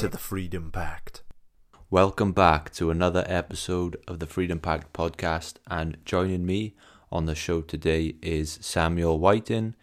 to the Freedom Pact. Welcome back to another episode of the Freedom Pact podcast. And joining me on the show today is Samuel Whiting.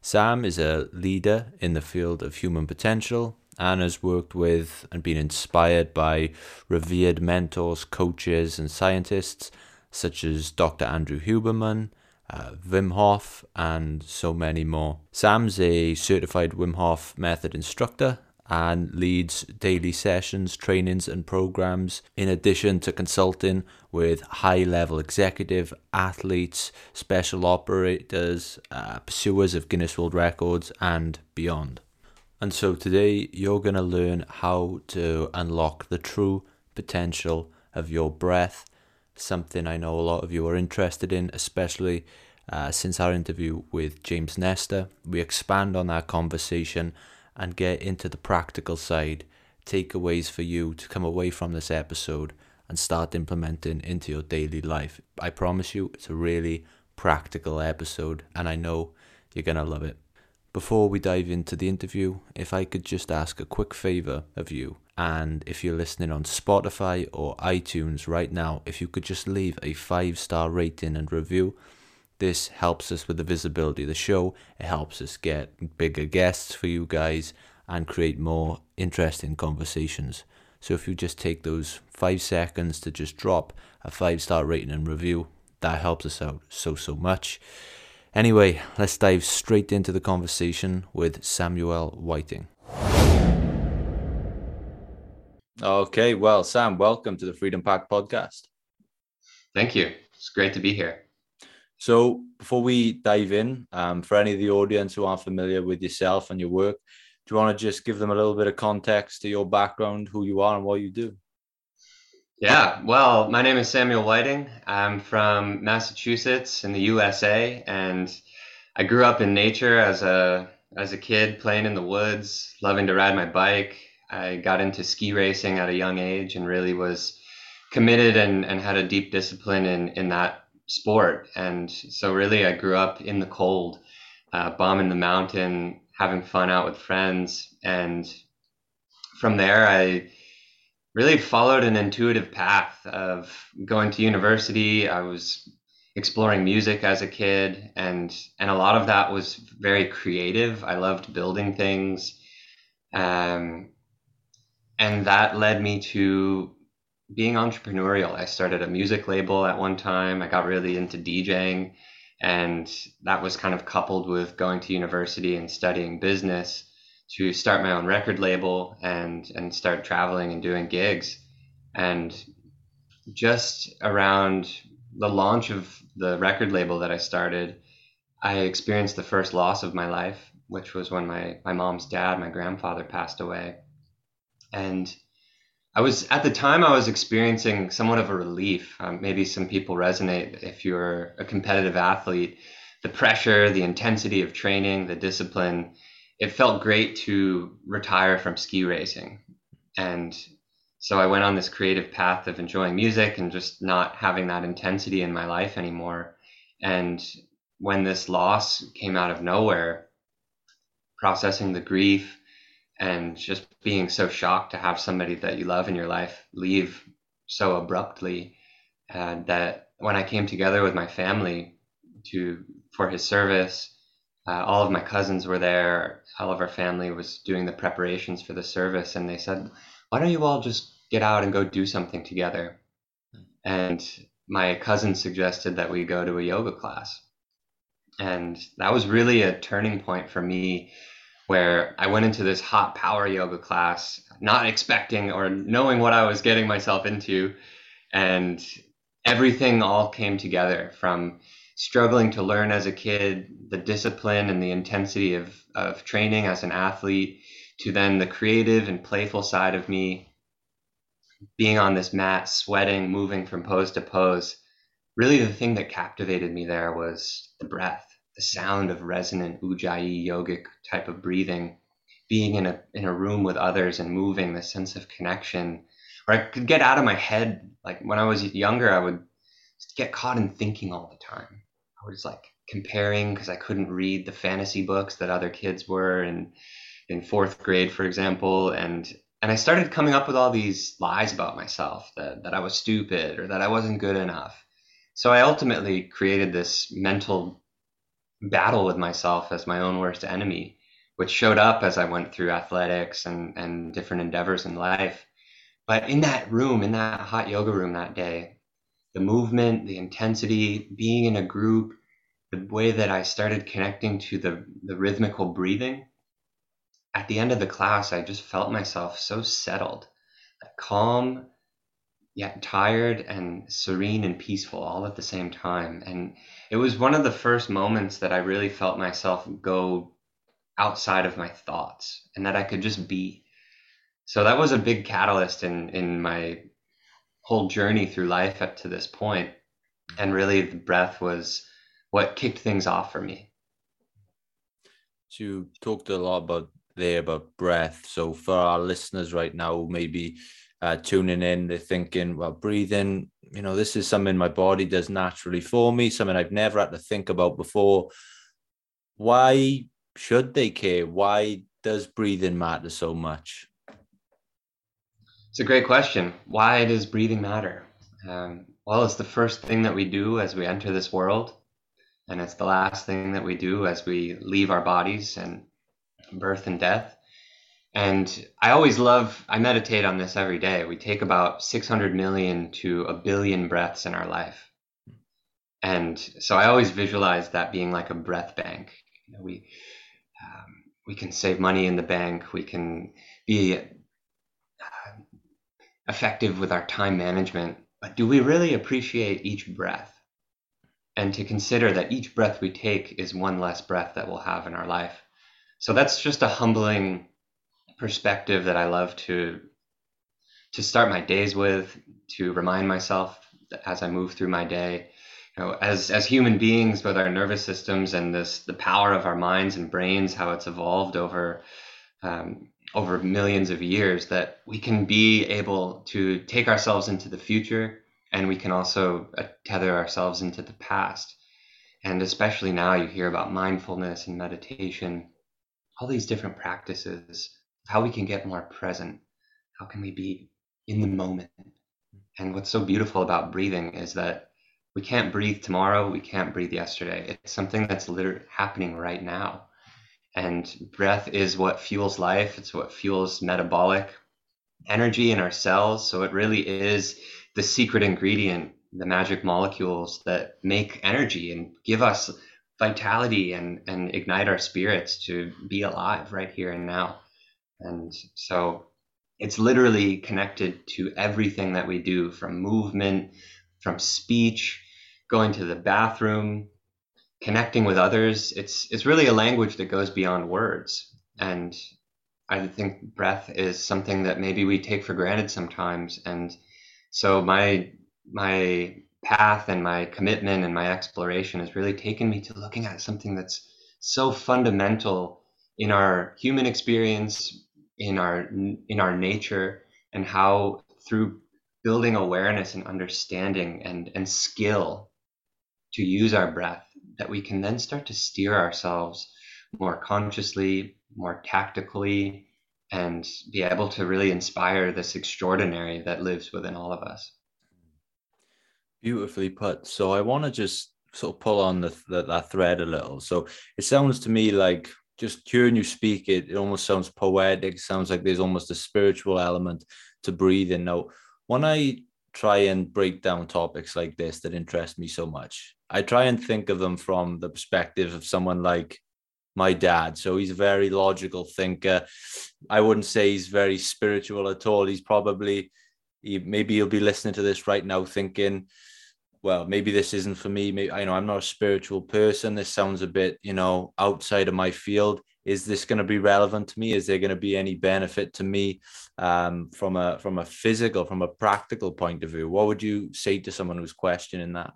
Sam is a leader in the field of human potential and has worked with and been inspired by revered mentors, coaches, and scientists such as Dr. Andrew Huberman, uh, Wim Hof, and so many more. Sam's a certified Wim Hof method instructor and leads daily sessions, trainings, and programs, in addition to consulting with high level executive, athletes, special operators, uh, pursuers of Guinness World Records, and beyond. And so today you're going to learn how to unlock the true potential of your breath, something I know a lot of you are interested in, especially uh, since our interview with James Nestor. We expand on that conversation and get into the practical side, takeaways for you to come away from this episode and start implementing into your daily life. I promise you, it's a really practical episode, and I know you're going to love it. Before we dive into the interview, if I could just ask a quick favor of you, and if you're listening on Spotify or iTunes right now, if you could just leave a five star rating and review. This helps us with the visibility of the show. It helps us get bigger guests for you guys and create more interesting conversations. So if you just take those five seconds to just drop a five star rating and review, that helps us out so, so much. Anyway, let's dive straight into the conversation with Samuel Whiting. Okay, well, Sam, welcome to the Freedom Pact podcast. Thank you. It's great to be here. So, before we dive in, um, for any of the audience who aren't familiar with yourself and your work, do you want to just give them a little bit of context to your background, who you are, and what you do? Yeah, well, my name is Samuel Whiting. I'm from Massachusetts in the USA, and I grew up in nature as a as a kid, playing in the woods, loving to ride my bike. I got into ski racing at a young age, and really was committed and, and had a deep discipline in in that sport. And so, really, I grew up in the cold, uh, bombing the mountain, having fun out with friends, and from there, I really followed an intuitive path of going to university. I was exploring music as a kid and and a lot of that was very creative. I loved building things. Um, and that led me to being entrepreneurial. I started a music label at one time. I got really into DJing and that was kind of coupled with going to university and studying business to start my own record label and and start traveling and doing gigs and just around the launch of the record label that I started I experienced the first loss of my life which was when my my mom's dad my grandfather passed away and I was at the time I was experiencing somewhat of a relief um, maybe some people resonate if you're a competitive athlete the pressure the intensity of training the discipline it felt great to retire from ski racing. And so I went on this creative path of enjoying music and just not having that intensity in my life anymore. And when this loss came out of nowhere, processing the grief and just being so shocked to have somebody that you love in your life leave so abruptly uh, that when I came together with my family to for his service uh, all of my cousins were there. All of our family was doing the preparations for the service, and they said, "Why don't you all just get out and go do something together?" And my cousin suggested that we go to a yoga class, and that was really a turning point for me, where I went into this hot power yoga class, not expecting or knowing what I was getting myself into, and everything all came together from struggling to learn as a kid the discipline and the intensity of, of training as an athlete to then the creative and playful side of me being on this mat, sweating, moving from pose to pose. Really, the thing that captivated me there was the breath, the sound of resonant ujjayi yogic type of breathing, being in a in a room with others and moving, the sense of connection. Or I could get out of my head. Like when I was younger, I would get caught in thinking all the time. I was like comparing because I couldn't read the fantasy books that other kids were and in fourth grade, for example, and and I started coming up with all these lies about myself that that I was stupid or that I wasn't good enough. So I ultimately created this mental battle with myself as my own worst enemy, which showed up as I went through athletics and, and different endeavors in life. But in that room, in that hot yoga room that day, the movement, the intensity, being in a group, the way that I started connecting to the, the rhythmical breathing, at the end of the class, I just felt myself so settled, calm, yet tired and serene and peaceful all at the same time. And it was one of the first moments that I really felt myself go outside of my thoughts and that I could just be. So that was a big catalyst in in my whole journey through life up to this point. And really the breath was what kicked things off for me. So you talked a lot about there about breath. So for our listeners right now, maybe uh, tuning in, they're thinking, well, breathing, you know, this is something my body does naturally for me, something I've never had to think about before. Why should they care? Why does breathing matter so much? It's a great question. Why does breathing matter? Um, well, it's the first thing that we do as we enter this world, and it's the last thing that we do as we leave our bodies and birth and death. And I always love, I meditate on this every day. We take about 600 million to a billion breaths in our life. And so I always visualize that being like a breath bank. You know, we, um, we can save money in the bank. We can be uh, effective with our time management. But do we really appreciate each breath? And to consider that each breath we take is one less breath that we'll have in our life. So that's just a humbling perspective that I love to to start my days with, to remind myself as I move through my day. You know, as as human beings with our nervous systems and this the power of our minds and brains, how it's evolved over um, over millions of years, that we can be able to take ourselves into the future and we can also uh, tether ourselves into the past. And especially now, you hear about mindfulness and meditation all these different practices, how we can get more present, how can we be in the moment. And what's so beautiful about breathing is that we can't breathe tomorrow, we can't breathe yesterday. It's something that's literally happening right now. And breath is what fuels life, it's what fuels metabolic energy in our cells. So it really is the secret ingredient, the magic molecules that make energy and give us vitality and and ignite our spirits to be alive right here and now and so it's literally connected to everything that we do from movement from speech going to the bathroom connecting with others. It's it's really a language that goes beyond words. And i think breath is something that maybe we take for granted sometimes. And so my my path and my commitment and my exploration has really taken me to looking at something that's so fundamental in our human experience in our in our nature and how through building awareness and understanding and and skill to use our breath that we can then start to steer ourselves more consciously more tactically and be able to really inspire this extraordinary that lives within all of us Beautifully put. So I want to just sort of pull on the, the, that thread a little. So it sounds to me like just hearing you speak it, it almost sounds poetic. Sounds like there's almost a spiritual element to breathing. Now, when I try and break down topics like this that interest me so much, I try and think of them from the perspective of someone like my dad. So he's a very logical thinker. I wouldn't say he's very spiritual at all. He's probably he, maybe he'll be listening to this right now thinking, well, maybe this isn't for me. Maybe I know I'm not a spiritual person. This sounds a bit, you know, outside of my field. is this going to be relevant to me? Is there going to be any benefit to me um, from a from a physical, from a practical point of view? What would you say to someone who's questioning that?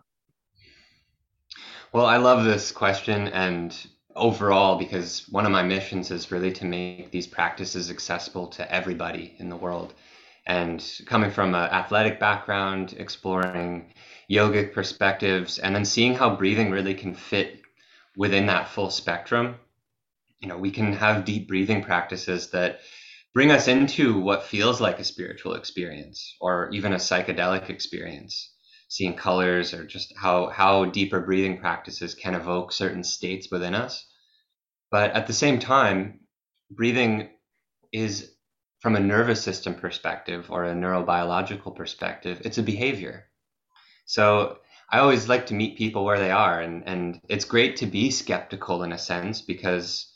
Well, I love this question and overall because one of my missions is really to make these practices accessible to everybody in the world. And coming from an athletic background, exploring yogic perspectives, and then seeing how breathing really can fit within that full spectrum. You know we can have deep breathing practices that bring us into what feels like a spiritual experience or even a psychedelic experience. Seeing colors or just how how deeper breathing practices can evoke certain states within us. But at the same time breathing is from a nervous system perspective or a neurobiological perspective it's a behavior so i always like to meet people where they are and and it's great to be skeptical in a sense because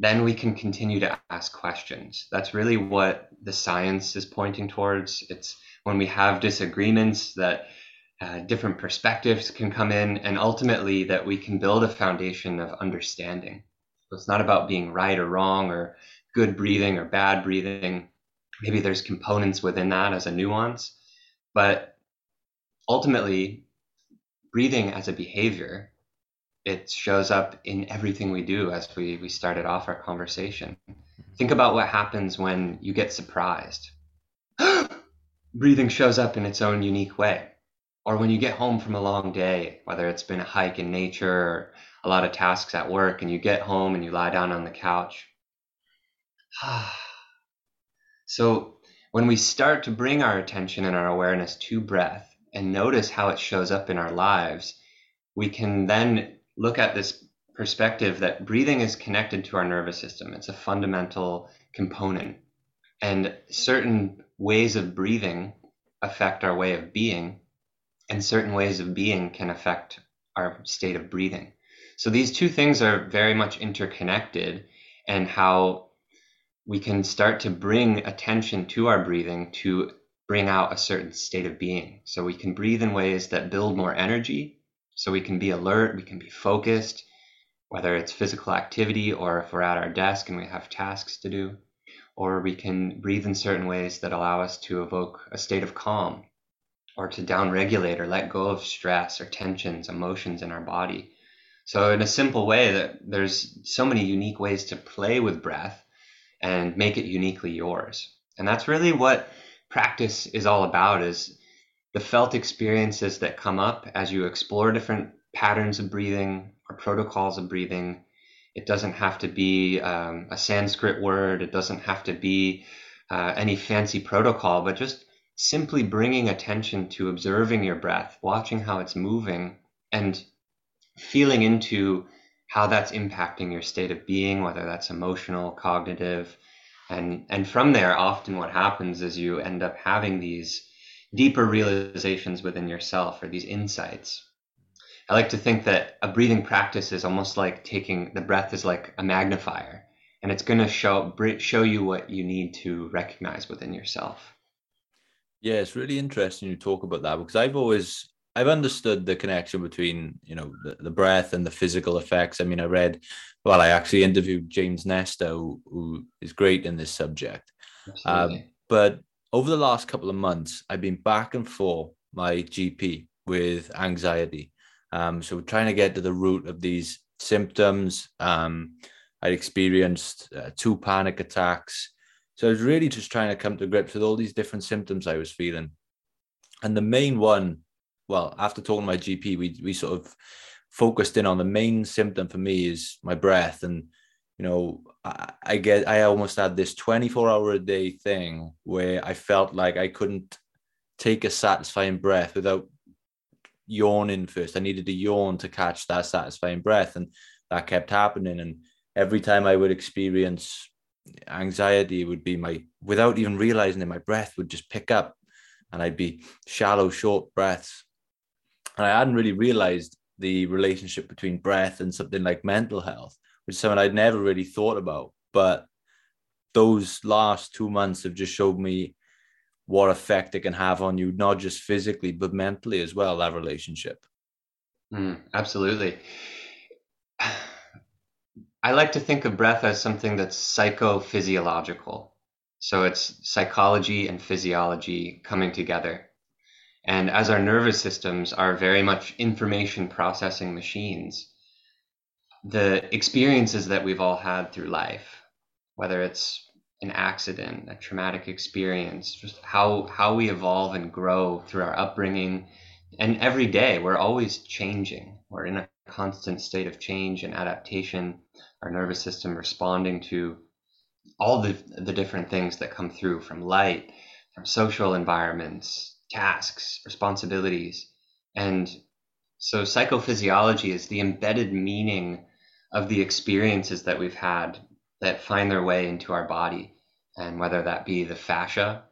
then we can continue to ask questions. That's really what the science is pointing towards. It's when we have disagreements that uh, different perspectives can come in, and ultimately that we can build a foundation of understanding. So it's not about being right or wrong or good breathing or bad breathing. Maybe there's components within that as a nuance, but ultimately, breathing as a behavior it shows up in everything we do as we, we started off our conversation. Think about what happens when you get surprised. Breathing shows up in its own unique way. Or when you get home from a long day, whether it's been a hike in nature or a lot of tasks at work, and you get home and you lie down on the couch. so, when we start to bring our attention and our awareness to breath and notice how it shows up in our lives, we can then look at this perspective that breathing is connected to our nervous system. It's a fundamental component. And certain ways of breathing affect our way of being, and certain ways of being can affect our state of breathing. So these two things are very much interconnected, and how we can start to bring attention to our breathing to bring out a certain state of being. So we can breathe in ways that build more energy so we can be alert, we can be focused, whether it's physical activity or if we're at our desk and we have tasks to do, or we can breathe in certain ways that allow us to evoke a state of calm or to downregulate or let go of stress or tensions, emotions in our body. So in a simple way that there's so many unique ways to play with breath and make it uniquely yours. And that's really what practice is all about is the felt experiences that come up as you explore different patterns of breathing or protocols of breathing. It doesn't have to be um, a Sanskrit word, it doesn't have to be uh, any fancy protocol, but just simply bringing attention to observing your breath, watching how it's moving, and feeling into how that's impacting your state of being, whether that's emotional, cognitive. And, and from there, often what happens is you end up having these deeper realizations within yourself or these insights. I like to think that a breathing practice is almost like taking the breath is like a magnifier and it's going to show show you what you need to recognize within yourself. Yeah, it's really interesting you talk about that because I've always I've understood the connection between you know the, the breath and the physical effects. I mean, I read well, I actually interviewed James Nestor, who, who is great in this subject. Um, but over the last couple of months, I've been back and forth my GP with anxiety. Um, so trying to get to the root of these symptoms. Um, I experienced uh, two panic attacks. So I was really just trying to come to grips with all these different symptoms I was feeling. And the main one, well, after talking to my GP, we we sort of focused in on the main symptom for me is my breath. And you know, I, I get I almost had this 24 hour a day thing where I felt like I couldn't take a satisfying breath without yawning first. I needed to yawn to catch that satisfying breath. And that kept happening. And every time I would experience anxiety, would be my, without even realizing it, my breath would just pick up and I'd be shallow, short breaths. And I hadn't really realized the relationship between breath and something like mental health which is something I'd never really thought about. But those last two months have just showed me what effect it can have on you, not just physically, but mentally as well, that relationship. Mm, absolutely. I like to think of breath as something that's psychophysiological. So it's psychology and physiology coming together. And as our nervous systems are very much information processing machines, the experiences that we've all had through life, whether it's an accident, a traumatic experience, just how how we evolve and grow through our upbringing, and every day we're always changing. We're in a constant state of change and adaptation. Our nervous system responding to all the the different things that come through from light, from social environments, tasks, responsibilities, and so psychophysiology is the embedded meaning of the experiences that we've had that find their way into our body. And whether that be the fascia,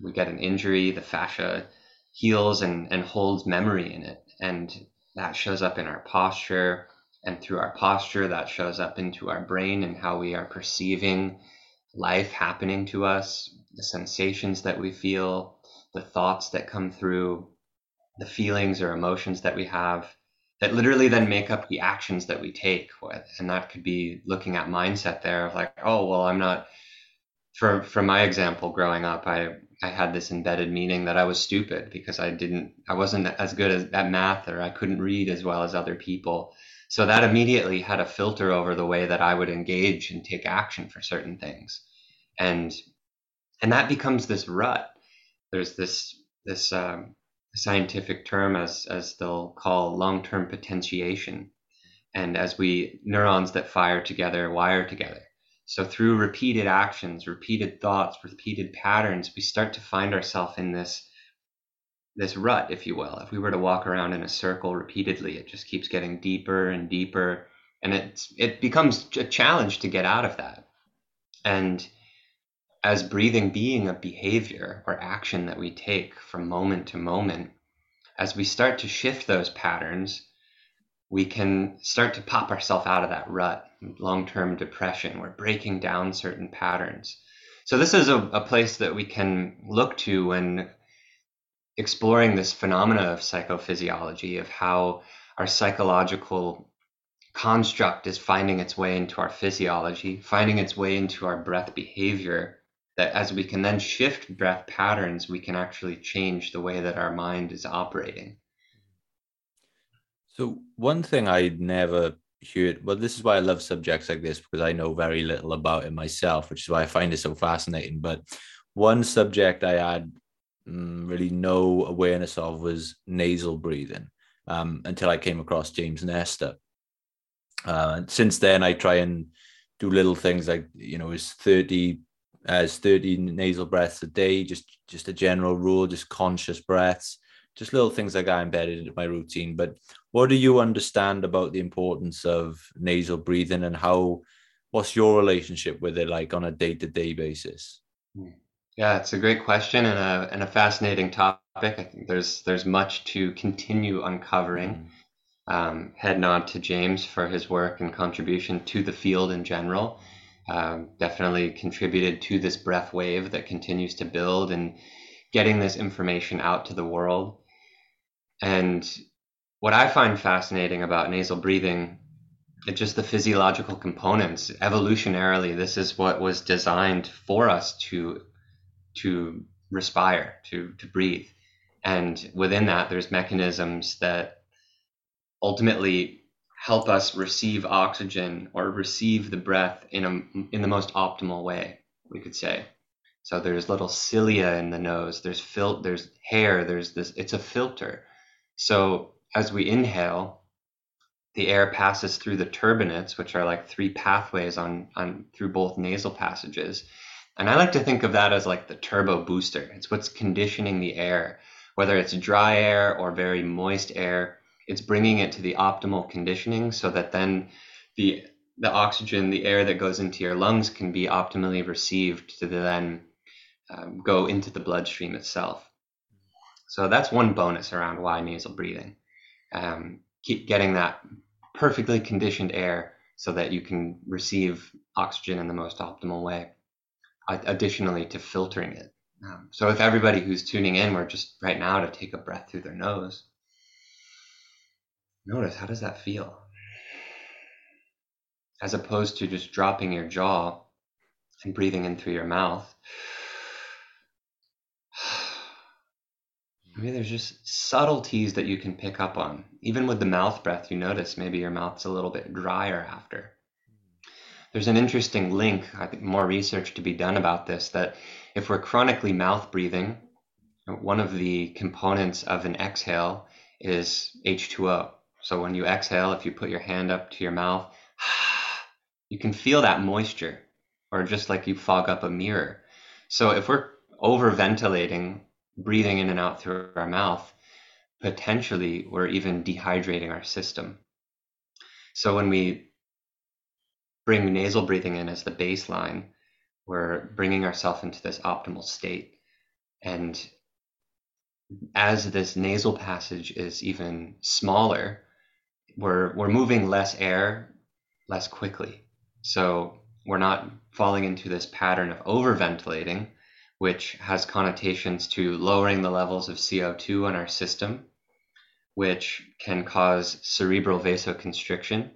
we get an injury, the fascia heals and, and holds memory in it. And that shows up in our posture. And through our posture, that shows up into our brain and how we are perceiving life happening to us, the sensations that we feel, the thoughts that come through, the feelings or emotions that we have that literally then make up the actions that we take and that could be looking at mindset there of like oh well i'm not for for my example growing up i i had this embedded meaning that i was stupid because i didn't i wasn't as good as, at math or i couldn't read as well as other people. So that immediately had a filter over the way that i would engage and take action for certain things. And and that becomes this rut there's this this um, scientific term as as they'll call long-term potentiation. And as we neurons that fire together wire together. So through repeated actions repeated thoughts repeated patterns we start to find ourselves in this this rut if you will. If we were to walk around in a circle repeatedly it just keeps getting deeper and deeper. And it's it becomes a challenge to get out of that. And as breathing being a behavior or action that we take from moment to moment, as we start to shift those patterns, we can start to pop ourselves out of that rut, long term depression. We're breaking down certain patterns. So, this is a, a place that we can look to when exploring this phenomena of psychophysiology, of how our psychological construct is finding its way into our physiology, finding its way into our breath behavior, that as we can then shift breath patterns, we can actually change the way that our mind is operating. So, one thing I'd never heard, well, this is why I love subjects like this because I know very little about it myself, which is why I find it so fascinating. But one subject I had mm, really no awareness of was nasal breathing um, until I came across James Nestor. Uh, since then, I try and do little things like, you know, his 30 as 30 nasal breaths a day, just just a general rule, just conscious breaths, just little things like I embedded into my routine. But what do you understand about the importance of nasal breathing and how what's your relationship with it like on a day-to-day basis? Hmm. Yeah, it's a great question and a and a fascinating topic. I think there's there's much to continue uncovering. Mm. Um, head nod to James for his work and contribution to the field in general um, definitely contributed to this breath wave that continues to build and getting this information out to the world. And what I find fascinating about nasal breathing it's just the physiological components. Evolutionarily, this is what was designed for us to to respire, to to breathe. And within that, there's mechanisms that ultimately help us receive oxygen or receive the breath in a in the most optimal way we could say. So there's little cilia in the nose there's fil- there's hair there's this it's a filter. So as we inhale the air passes through the turbinates which are like three pathways on on through both nasal passages. And i like to think of that as like the turbo booster. It's what's conditioning the air whether it's dry air or very moist air it's bringing it to the optimal conditioning so that then the the oxygen, the air that goes into your lungs can be optimally received to then um, go into the bloodstream itself. So that's one bonus around why nasal breathing. Um, keep getting that perfectly conditioned air so that you can receive oxygen in the most optimal way. Additionally, to filtering it. Um, so if everybody who's tuning in were just right now to take a breath through their nose, Notice how does that feel? as opposed to just dropping your jaw and breathing in through your mouth. I mean, there's just subtleties that you can pick up on. Even with the mouth breath, you notice maybe your mouth's a little bit drier after. There's an interesting link, I think more research to be done about this, that if we're chronically mouth breathing, one of the components of an exhale is H2O. So when you exhale, if you put your hand up to your mouth, you can feel that moisture, or just like you fog up a mirror. So if we're over ventilating, breathing in and out through our mouth, potentially we're even dehydrating our system. So when we bring nasal breathing in as the baseline, we're bringing ourselves into this optimal state. And as this nasal passage is even smaller, we're we're moving less air less quickly. So we're not falling into this pattern of overventilating, which has connotations to lowering the levels of CO2 in our system, which can cause cerebral vasoconstriction.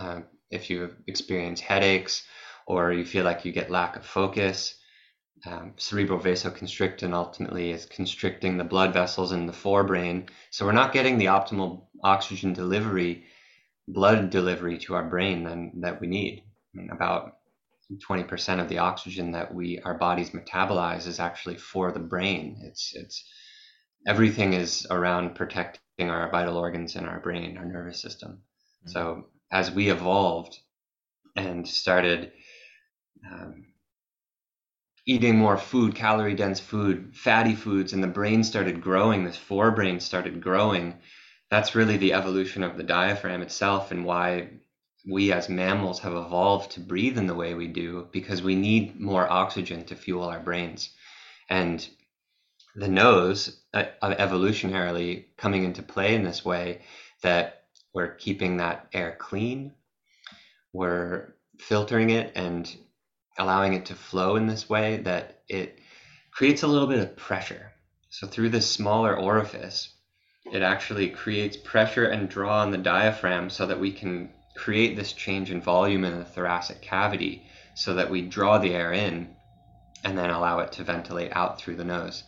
Uh, if you experience headaches or you feel like you get lack of focus, um, cerebral ultimately is constricting the blood vessels in the forebrain. So we're not getting the optimal oxygen delivery, blood delivery to our brain than, that we need. Mean, about 20% of the oxygen that we our bodies metabolize is actually for the brain. It's it's everything is around protecting our vital organs in our brain, our nervous system. Mm-hmm. So as we evolved and started um, eating more food, calorie dense food, fatty foods, and the brain started growing, this forebrain started growing. That's really the evolution of the diaphragm itself and why we as mammals have evolved to breathe in the way we do because we need more oxygen to fuel our brains. And the nose, uh, evolutionarily coming into play in this way, that we're keeping that air clean, we're filtering it and allowing it to flow in this way that it creates a little bit of pressure. So through this smaller orifice, it actually creates pressure and draw on the diaphragm so that we can create this change in volume in the thoracic cavity so that we draw the air in and then allow it to ventilate out through the nose.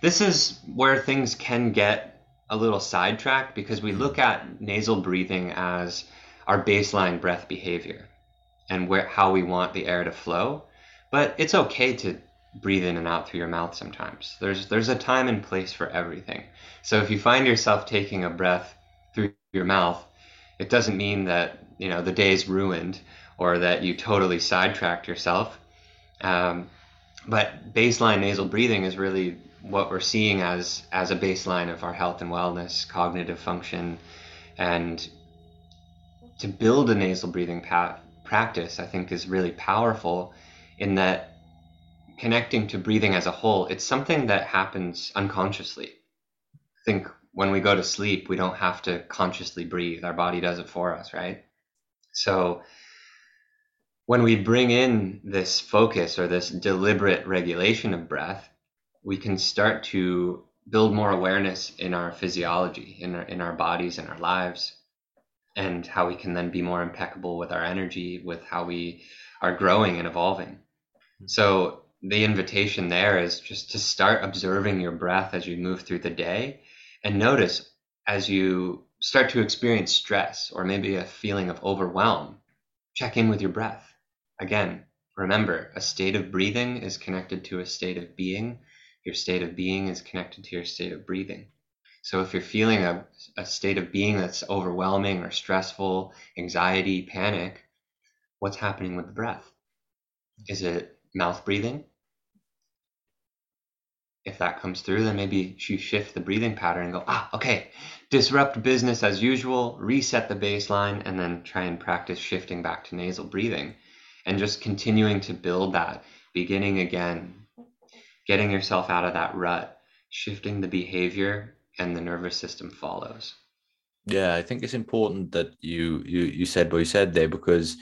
This is where things can get a little sidetracked because we look at nasal breathing as our baseline breath behavior and where how we want the air to flow. But it's okay to breathe in and out through your mouth sometimes. There's there's a time and place for everything. So if you find yourself taking a breath through your mouth, it doesn't mean that you know the day's ruined or that you totally sidetracked yourself. Um, but baseline nasal breathing is really what we're seeing as as a baseline of our health and wellness, cognitive function, and to build a nasal breathing path practice, I think, is really powerful in that connecting to breathing as a whole, it's something that happens unconsciously. I think when we go to sleep, we don't have to consciously breathe, our body does it for us, right? So when we bring in this focus or this deliberate regulation of breath, we can start to build more awareness in our physiology, in our, in our bodies, in our lives and how we can then be more impeccable with our energy, with how we are growing and evolving. Mm-hmm. So the invitation there is just to start observing your breath as you move through the day and notice as you start to experience stress or maybe a feeling of overwhelm, check in with your breath. Again, remember a state of breathing is connected to a state of being. Your state of being is connected to your state of breathing. So if you're feeling a, a state of being that's overwhelming or stressful, anxiety, panic, what's happening with the breath? Is it mouth breathing? If that comes through, then maybe you shift the breathing pattern and go, ah, okay, disrupt business as usual, reset the baseline, and then try and practice shifting back to nasal breathing and just continuing to build that, beginning again, getting yourself out of that rut, shifting the behavior and the nervous system follows. Yeah, I think it's important that you you you said what you said there because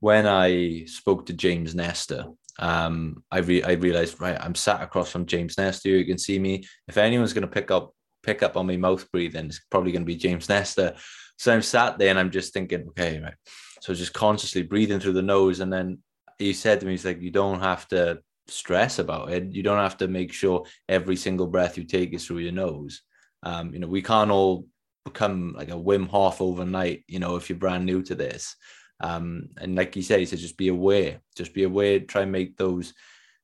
when I spoke to James Nestor, um, I re- I realized right, I'm sat across from James Nestor. You can see me. If anyone's going to pick up pick up on my mouth breathing, it's probably going to be James Nestor. So I'm sat there and I'm just thinking, okay, right. So just consciously breathing through the nose. And then he said to me, he's like, you don't have to stress about it. You don't have to make sure every single breath you take is through your nose. Um, you know, we can't all become like a Wim Hof overnight, you know, if you're brand new to this. Um, and like you said, he said, just be aware, just be aware, try and make those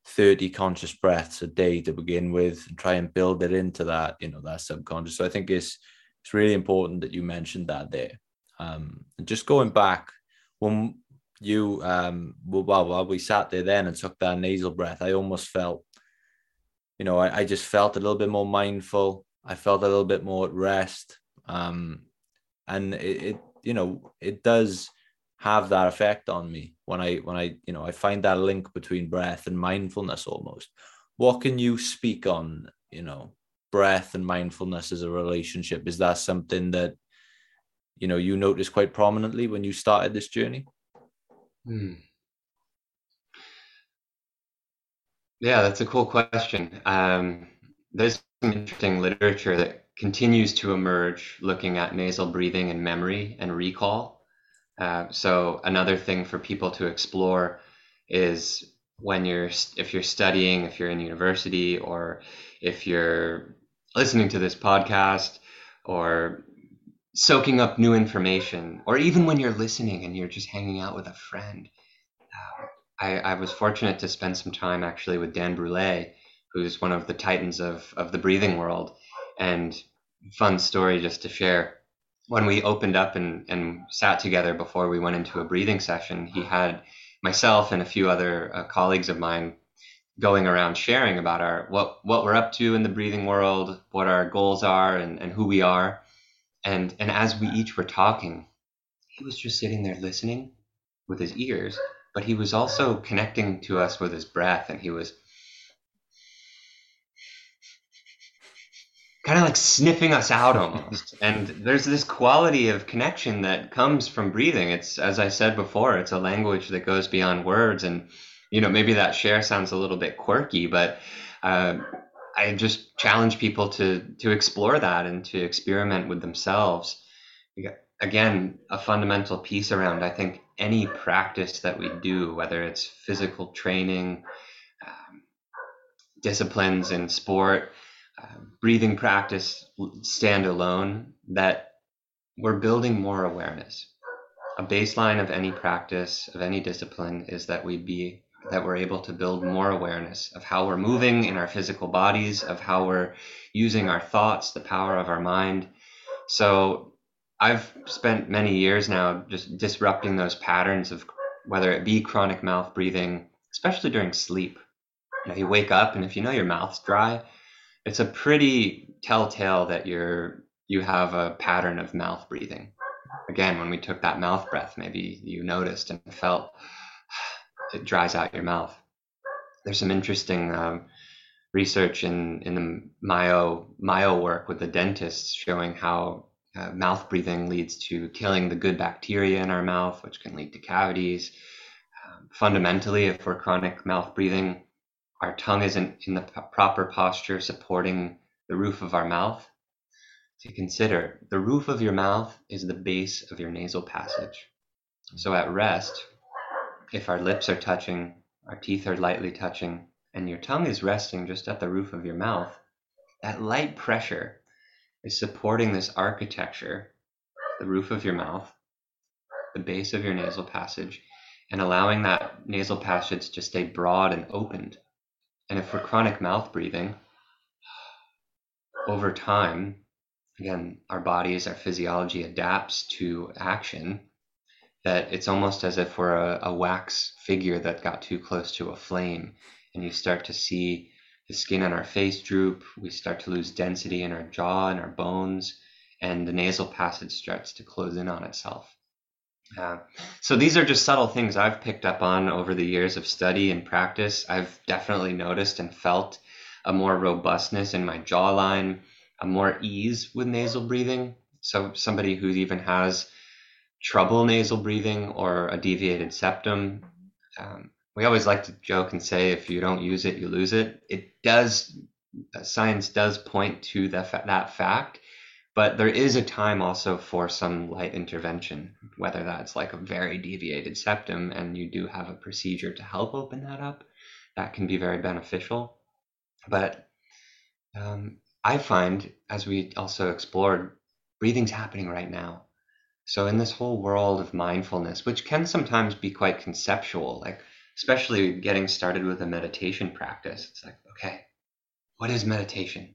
30 conscious breaths a day to begin with and try and build it into that, you know, that subconscious. So I think it's, it's really important that you mentioned that there. Um, and just going back when you, um, well, while we sat there then and took that nasal breath, I almost felt, you know, I, I just felt a little bit more mindful. I felt a little bit more at rest. Um, and it, it, you know, it does have that effect on me when I when I you know I find that link between breath and mindfulness almost. What can you speak on, you know, breath and mindfulness as a relationship? Is that something that you know you noticed quite prominently when you started this journey? Hmm. Yeah, that's a cool question. Um, there's some interesting literature that continues to emerge looking at nasal breathing and memory and recall. Uh, so another thing for people to explore is when you're if you're studying, if you're in university, or if you're listening to this podcast, or soaking up new information, or even when you're listening and you're just hanging out with a friend. Uh, I, I was fortunate to spend some time actually with Dan Brule, who's one of the titans of, of the breathing world. And fun story just to share when we opened up and, and sat together before we went into a breathing session, he had myself and a few other uh, colleagues of mine going around sharing about our what what we're up to in the breathing world, what our goals are, and, and who we are. And and as we each were talking, he was just sitting there listening with his ears, but he was also connecting to us with his breath, and he was kind of like sniffing us out almost. and there's this quality of connection that comes from breathing. It's, as I said before, it's a language that goes beyond words. And, you know, maybe that share sounds a little bit quirky, but uh, I just challenge people to, to explore that and to experiment with themselves. Again, a fundamental piece around, I think, any practice that we do, whether it's physical training, um, disciplines in sport, Um, breathing practice stand alone that we're building more awareness. A baseline of any practice, of any discipline, is that we be that we're able to build more awareness of how we're moving in our physical bodies, of how we're using our thoughts, the power of our mind. So I've spent many years now just disrupting those patterns of whether it be chronic mouth breathing, especially during sleep. You know, you wake up and if you know your mouth's dry, it's a pretty telltale that you're you have a pattern of mouth breathing. Again, when we took that mouth breath, maybe you noticed and felt it dries out your mouth. There's some interesting um, research in in the myo myo work with the dentists showing how uh, mouth breathing leads to killing the good bacteria in our mouth, which can lead to cavities. Um, fundamentally, if we're chronic mouth breathing, our tongue isn't in the proper posture supporting the roof of our mouth, to consider the roof of your mouth is the base of your nasal passage. So at rest, if our lips are touching, our teeth are lightly touching, and your tongue is resting just at the roof of your mouth, that light pressure is supporting this architecture, the roof of your mouth, the base of your nasal passage, and allowing that nasal passage to stay broad and opened and if we're chronic mouth breathing, over time, again, our bodies, our physiology adapts to action, that it's almost as if we're a, a wax figure that got too close to a flame. And you start to see the skin on our face droop, we start to lose density in our jaw and our bones, and the nasal passage starts to close in on itself. Yeah. So these are just subtle things I've picked up on over the years of study and practice. I've definitely noticed and felt a more robustness in my jawline, a more ease with nasal breathing. So somebody who even has trouble nasal breathing or a deviated septum, um, we always like to joke and say if you don't use it, you lose it. It does. Science does point to that that fact, But there is a time also for some light intervention, whether that's like a very deviated septum and you do have a procedure to help open that up. That can be very beneficial. But um, I find, as we also explored, breathing's happening right now. So, in this whole world of mindfulness, which can sometimes be quite conceptual, like especially getting started with a meditation practice, it's like, okay, what is meditation?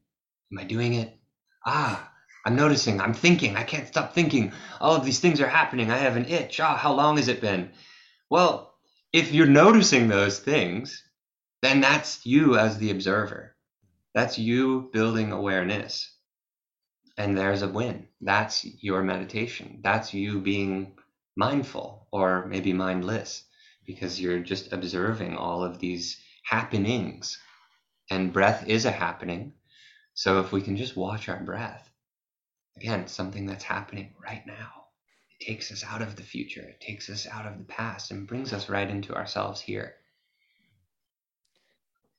Am I doing it? Ah, I'm noticing, I'm thinking, I can't stop thinking. All of these things are happening. I have an itch. Ah, how long has it been? Well, if you're noticing those things, then that's you as the observer. That's you building awareness. And there's a win. That's your meditation. That's you being mindful or maybe mindless because you're just observing all of these happenings. And breath is a happening. So if we can just watch our breath, again, something that's happening right now, it takes us out of the future, it takes us out of the past, and brings us right into ourselves here.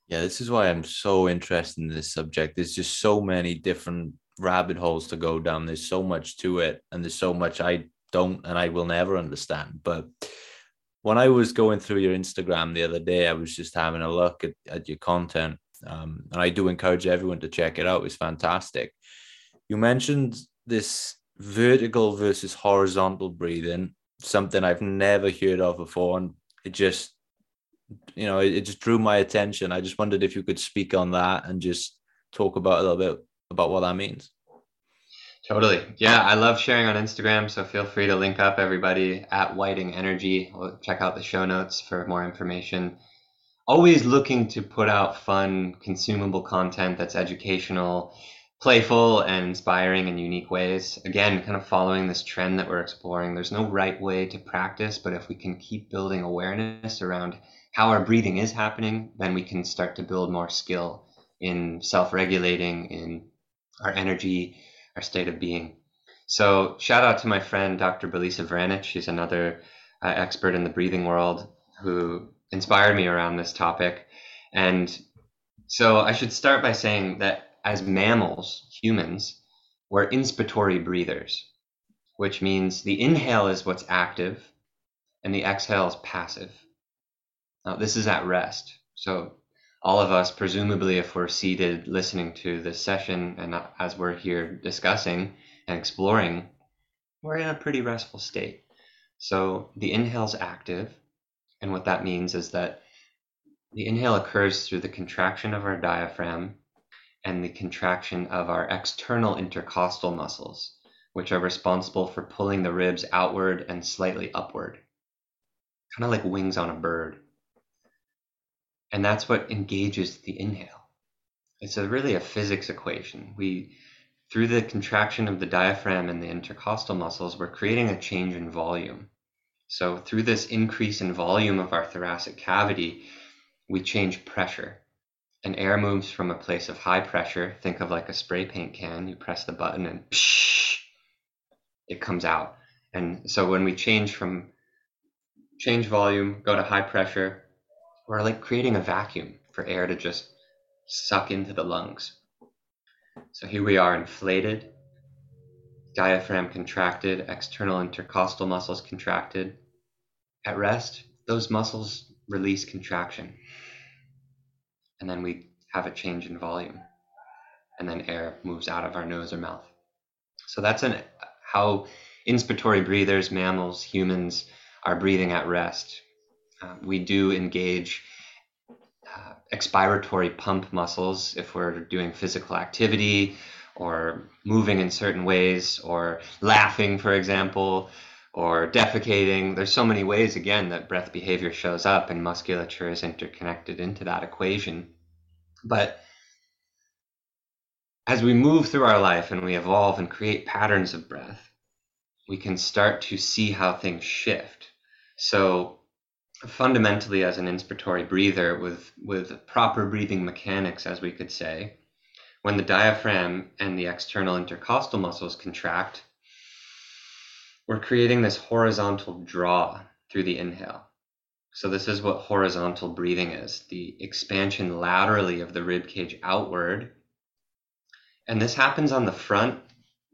Yeah, this is why I'm so interested in this subject. There's just so many different rabbit holes to go down. There's so much to it, and there's so much I don't and I will never understand. But when I was going through your Instagram the other day, I was just having a look at, at your content. Um, and I do encourage everyone to check it out. It's fantastic. You mentioned this vertical versus horizontal breathing, something I've never heard of before. And it just you know, it, it just drew my attention. I just wondered if you could speak on that and just talk about a little bit about what that means. Totally. Yeah, I love sharing on Instagram, so feel free to link up everybody at Whiting Energy. We'll check out the show notes for more information. Always looking to put out fun, consumable content that's educational, playful, and inspiring in unique ways. Again, kind of following this trend that we're exploring. There's no right way to practice, but if we can keep building awareness around how our breathing is happening, then we can start to build more skill in self regulating, in our energy, our state of being. So, shout out to my friend Dr. Belisa Vranich. She's another uh, expert in the breathing world who inspired me around this topic. And so, I should start by saying that as mammals, humans, we're inspiratory breathers, which means the inhale is what's active and the exhale is passive. Now, this is at rest. So, all of us, presumably, if we're seated listening to this session and as we're here discussing and exploring, we're in a pretty restful state. So, the inhale is active. And what that means is that the inhale occurs through the contraction of our diaphragm and the contraction of our external intercostal muscles, which are responsible for pulling the ribs outward and slightly upward, kind of like wings on a bird. And that's what engages the inhale. It's a, really a physics equation. We, through the contraction of the diaphragm and the intercostal muscles, we're creating a change in volume. So through this increase in volume of our thoracic cavity, we change pressure. And air moves from a place of high pressure. Think of like a spray paint can. You press the button and psh, it comes out. And so when we change from change volume, go to high pressure, we're like creating a vacuum for air to just suck into the lungs. So here we are inflated, diaphragm contracted, external intercostal muscles contracted. At rest, those muscles release contraction. And then we have a change in volume. And then air moves out of our nose or mouth. So that's an, how inspiratory breathers, mammals, humans are breathing at rest. Uh, we do engage uh, expiratory pump muscles if we're doing physical activity or moving in certain ways or laughing, for example, or defecating. There's so many ways, again, that breath behavior shows up and musculature is interconnected into that equation. But as we move through our life and we evolve and create patterns of breath, we can start to see how things shift. So fundamentally as an inspiratory breather with with proper breathing mechanics as we could say when the diaphragm and the external intercostal muscles contract we're creating this horizontal draw through the inhale so this is what horizontal breathing is the expansion laterally of the rib cage outward and this happens on the front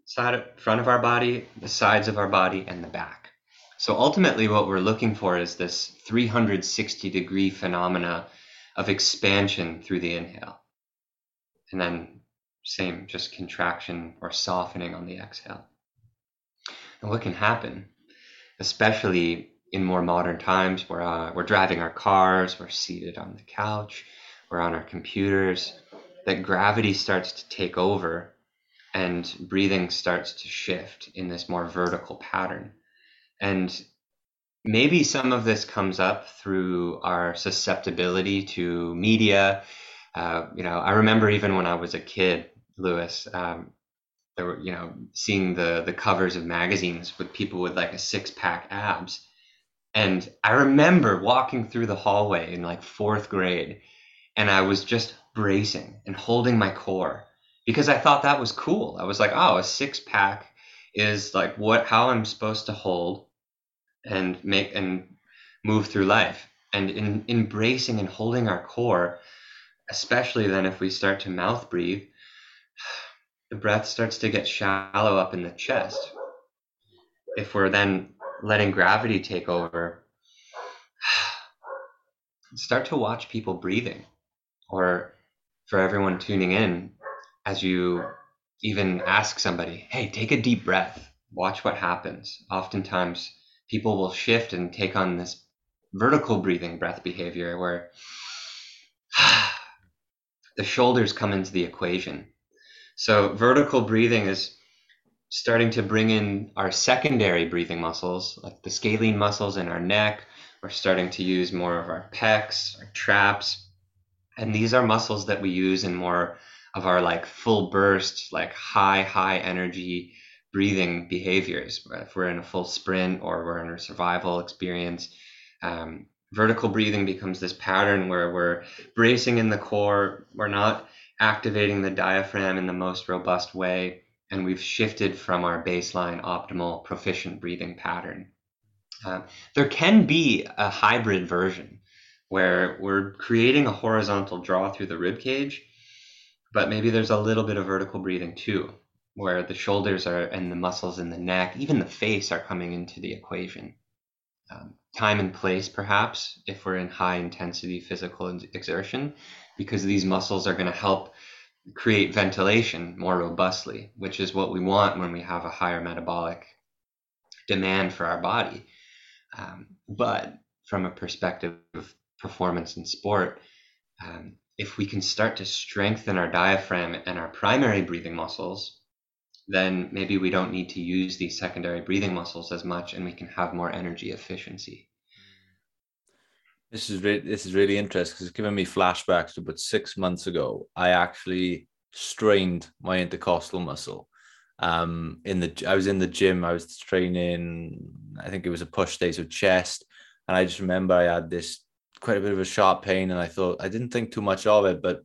side, front of our body, the sides of our body, and the back. So ultimately, what we're looking for is this 360 degree phenomena of expansion through the inhale. And then, same, just contraction or softening on the exhale. And what can happen, especially in more modern times where uh, we're driving our cars, we're seated on the couch, we're on our computers, that gravity starts to take over and breathing starts to shift in this more vertical pattern. And maybe some of this comes up through our susceptibility to media. Uh, you know, I remember even when I was a kid, Lewis, um, there were, you know, seeing the the covers of magazines with people with like a six pack abs. And I remember walking through the hallway in like fourth grade, and I was just bracing and holding my core because I thought that was cool. I was like, oh, a six pack is like what how I'm supposed to hold and make and move through life. And in embracing and holding our core, especially then if we start to mouth breathe, the breath starts to get shallow up in the chest. If we're then letting gravity take over, start to watch people breathing. Or for everyone tuning in, as you even ask somebody, hey, take a deep breath, watch what happens. Oftentimes, people will shift and take on this vertical breathing breath behavior where the shoulders come into the equation. So, vertical breathing is starting to bring in our secondary breathing muscles, like the scalene muscles in our neck. We're starting to use more of our pecs, our traps. And these are muscles that we use in more of our like full burst, like high, high energy breathing behaviors. If we're in a full sprint or we're in a survival experience, um, vertical breathing becomes this pattern where we're bracing in the core, we're not activating the diaphragm in the most robust way, and we've shifted from our baseline optimal proficient breathing pattern. Uh, there can be a hybrid version where we're creating a horizontal draw through the rib cage but maybe there's a little bit of vertical breathing too, where the shoulders are and the muscles in the neck, even the face, are coming into the equation. Um, time and place, perhaps, if we're in high intensity physical exertion, because these muscles are going to help create ventilation more robustly, which is what we want when we have a higher metabolic demand for our body. Um, but from a perspective of performance in sport, um, if we can start to strengthen our diaphragm and our primary breathing muscles, then maybe we don't need to use these secondary breathing muscles as much and we can have more energy efficiency. This is really this is really interesting because it's given me flashbacks to about six months ago. I actually strained my intercostal muscle. Um, in the I was in the gym. I was training. I think it was a push day, so chest, and I just remember I had this quite a bit of a sharp pain, and I thought I didn't think too much of it, but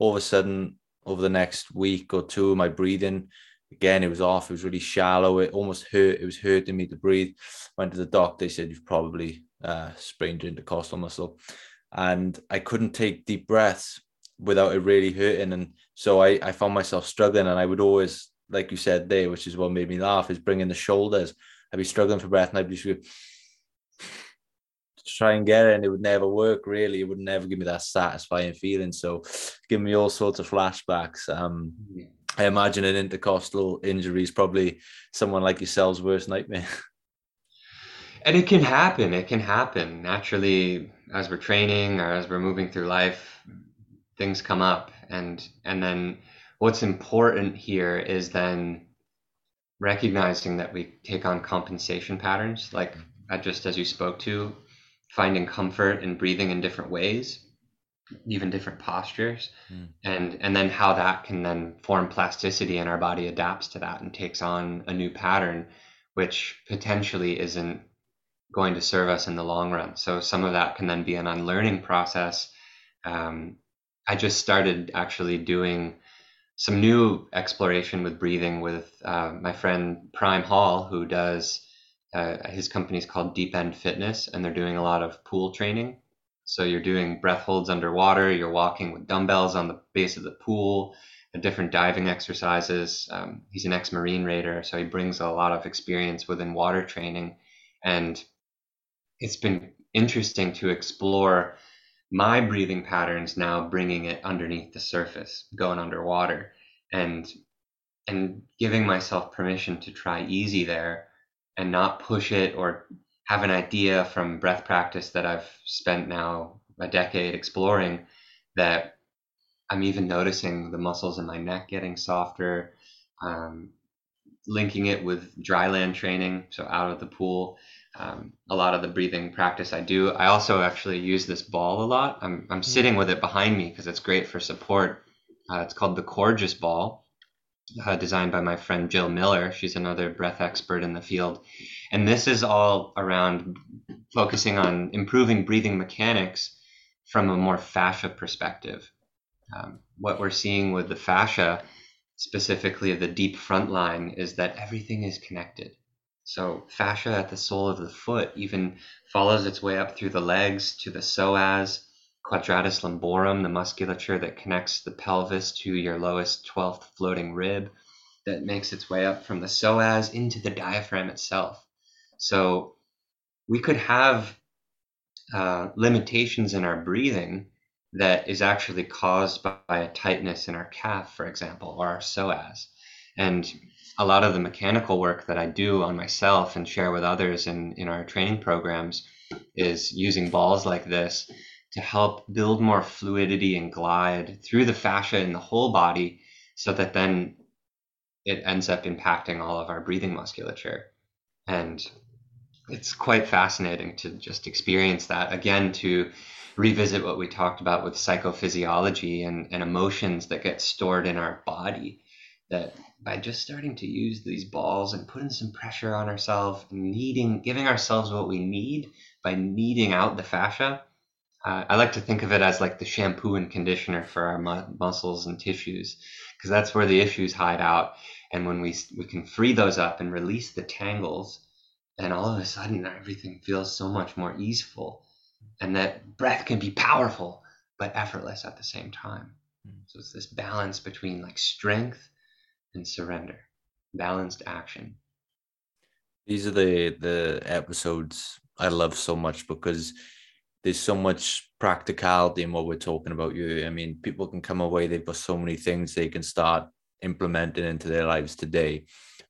all of a sudden, over the next week or two, my breathing again it was off. It was really shallow. It almost hurt. It was hurting me to breathe. Went to the doctor. They said you've probably uh, sprained intercostal muscle, and I couldn't take deep breaths without it really hurting. And so I, I found myself struggling, and I would always, like you said there, which is what made me laugh, is bringing the shoulders. I'd be struggling for breath, and I'd be just to try and get it, and it would never work. Really, it would never give me that satisfying feeling. So, giving me all sorts of flashbacks. Um, I imagine an intercostal injury is probably someone like yourself's worst nightmare. And it can happen. It can happen naturally as we're training or as we're moving through life. Things come up, and and then what's important here is then recognizing that we take on compensation patterns, like just as you spoke to, finding comfort in breathing in different ways even different postures mm. and and then how that can then form plasticity and our body adapts to that and takes on a new pattern which potentially isn't going to serve us in the long run so some of that can then be an unlearning process um, i just started actually doing some new exploration with breathing with uh, my friend Brian Hall who does uh, his company is called Deep End Fitness, and they're doing a lot of pool training. So you're doing breath holds underwater, you're walking with dumbbells on the base of the pool, different diving exercises. Um, he's an ex Marine Raider, so he brings a lot of experience within water training. And it's been interesting to explore my breathing patterns now, bringing it underneath the surface, going underwater, and and giving myself permission to try easy there and not push it or have an idea from breath practice that I've spent now a decade exploring that I'm even noticing the muscles in my neck getting softer, um, linking it with dry land training, so out of the pool. Um, a lot of the breathing practice I do. I also actually use this ball a lot. I'm, I'm sitting with it behind me because it's great for support. Uh, it's called the Coregeous Ball, uh, designed by my friend Jill Miller. She's another breath expert in the field. And this is all around focusing on improving breathing mechanics from a more fascia perspective. Um, what we're seeing with the fascia, specifically the deep front line, is that everything is connected. So, fascia at the sole of the foot even follows its way up through the legs to the psoas, quadratus lumborum, the musculature that connects the pelvis to your lowest 12th floating rib, that makes its way up from the psoas into the diaphragm itself. So, we could have uh, limitations in our breathing that is actually caused by, by, a tightness in our calf, for example, or our psoas. And a lot of the mechanical work that I do on myself and share with others in, in our training programs is using balls like this to help build more fluidity and glide through the fascia in the whole body so that then it ends up impacting all of our breathing musculature. And it's quite fascinating to just experience that again to revisit what we talked about with psychophysiology and, and emotions that get stored in our body that by just starting to use these balls and putting some pressure on ourselves needing giving ourselves what we need by kneading out the fascia uh, i like to think of it as like the shampoo and conditioner for our mu- muscles and tissues because that's where the issues hide out. And when we we can free those up and release the tangles and all of a sudden everything feels so much more easeful and that breath can be powerful but effortless at the same time. So it's this balance between like strength and surrender. Balanced action. These are the the episodes i love so much because there's so much practicality in what we're talking about. You i mean people can come away they've got so many things they can start implementing into their lives today.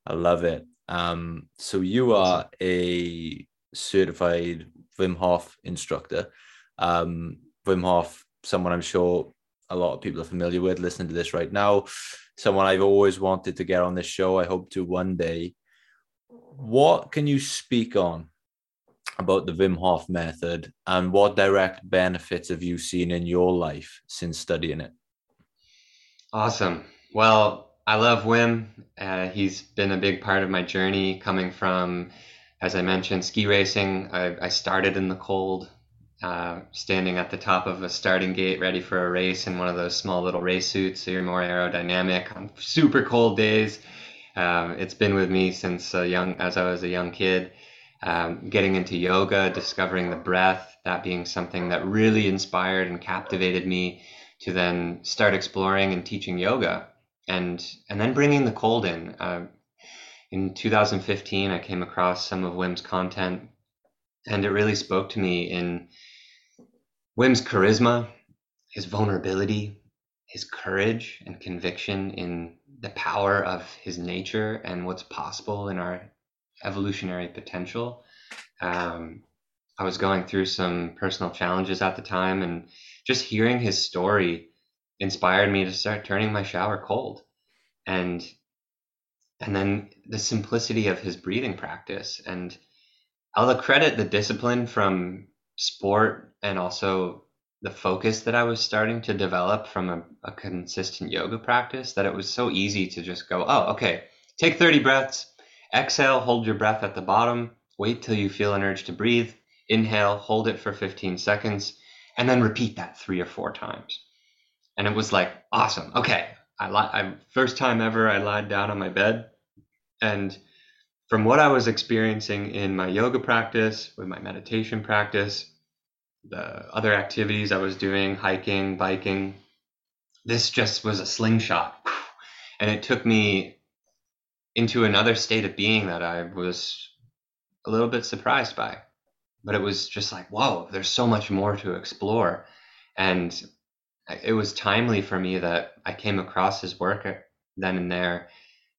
I love it. Um, so you are a certified Wim Hof instructor. Um, Wim Hof, someone I'm sure a lot of people are familiar with listening to this right now. Someone I've always wanted to get on this show. I hope to one day. What can you speak on about the Wim Hof method and what direct benefits have you seen in your life since studying it? Awesome. Well, I love Wim. Uh, he's been a big part of my journey coming from, as I mentioned, ski racing. I, I started in the cold, uh, standing at the top of a starting gate ready for a race in one of those small little race suits, so you're more aerodynamic on super cold days. Um, it's been with me since a young, as I was a young kid. Um, getting into yoga, discovering the breath, that being something that really inspired and captivated me to then start exploring and teaching yoga and and then bringing the cold in. Uh, in 2015, I came across some of Wim's content, and it really spoke to me in Wim's charisma, his vulnerability, his courage and conviction in the power of his nature and what's possible in our evolutionary potential. Um, I was going through some personal challenges at the time, and just hearing his story inspired me to start turning my shower cold and and then the simplicity of his breathing practice and i'll credit the discipline from sport and also the focus that i was starting to develop from a, a consistent yoga practice that it was so easy to just go oh okay take 30 breaths exhale hold your breath at the bottom wait till you feel an urge to breathe inhale hold it for 15 seconds and then repeat that three or four times and it was like awesome. Okay, I, li- I first time ever I lied down on my bed, and from what I was experiencing in my yoga practice, with my meditation practice, the other activities I was doing, hiking, biking, this just was a slingshot. And it took me into another state of being that I was a little bit surprised by. But it was just like, whoa, there's so much more to explore. And it was timely for me that I came across his work uh, then and there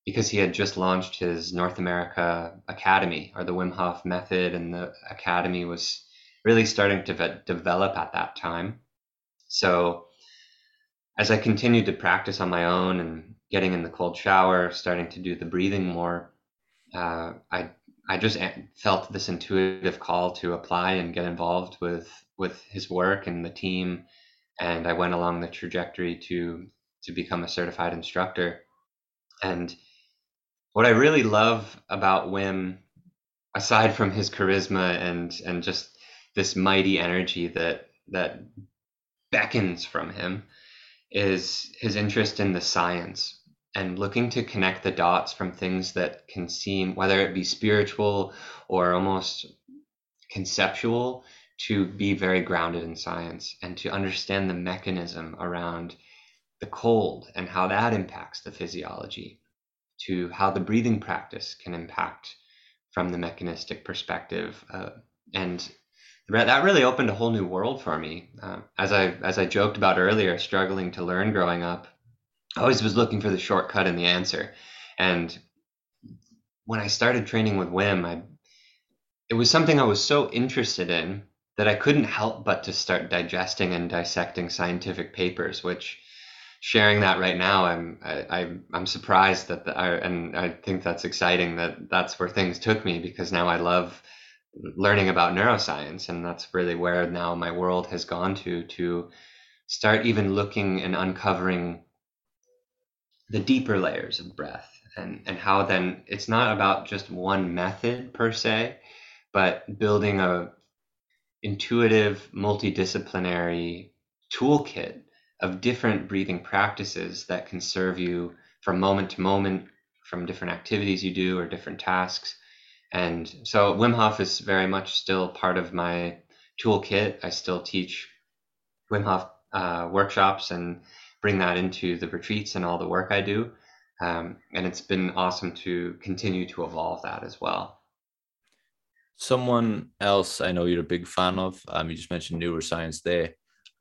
because he had just launched his North America Academy or the Wim Hof Method, and the academy was really starting to develop at that time. So as I continued to practice on my own and getting in the cold shower, starting to do the breathing more, uh, I I just felt this intuitive call to apply and get involved with with his work and the team, and I went along the trajectory to to become a certified instructor. And what I really love about Wim, aside from his charisma and and just this mighty energy that that beckons from him, is his interest in the science and looking to connect the dots from things that can seem, whether it be spiritual or almost conceptual, to be very grounded in science and to understand the mechanism around the cold and how that impacts the physiology, to how the breathing practice can impact from the mechanistic perspective. Uh, and that really opened a whole new world for me. Uh, as I as I joked about earlier, struggling to learn growing up, I always was looking for the shortcut and the answer. And when I started training with Wim, I it was something I was so interested in that I couldn't help but to start digesting and dissecting scientific papers, which sharing that right now, I'm I, I'm surprised that the, I, and I think that's exciting that that's where things took me because now I love learning about neuroscience and that's really where now my world has gone to to start even looking and uncovering the deeper layers of breath and and how then it's not about just one method per se but building a intuitive multidisciplinary toolkit of different breathing practices that can serve you from moment to moment from different activities you do or different tasks and so Wim Hof is very much still part of my toolkit. I still teach Wim Hof uh, workshops and bring that into the retreats and all the work I do. Um, and it's been awesome to continue to evolve that as well. Someone else I know you're a big fan of, um, you just mentioned neuroscience there.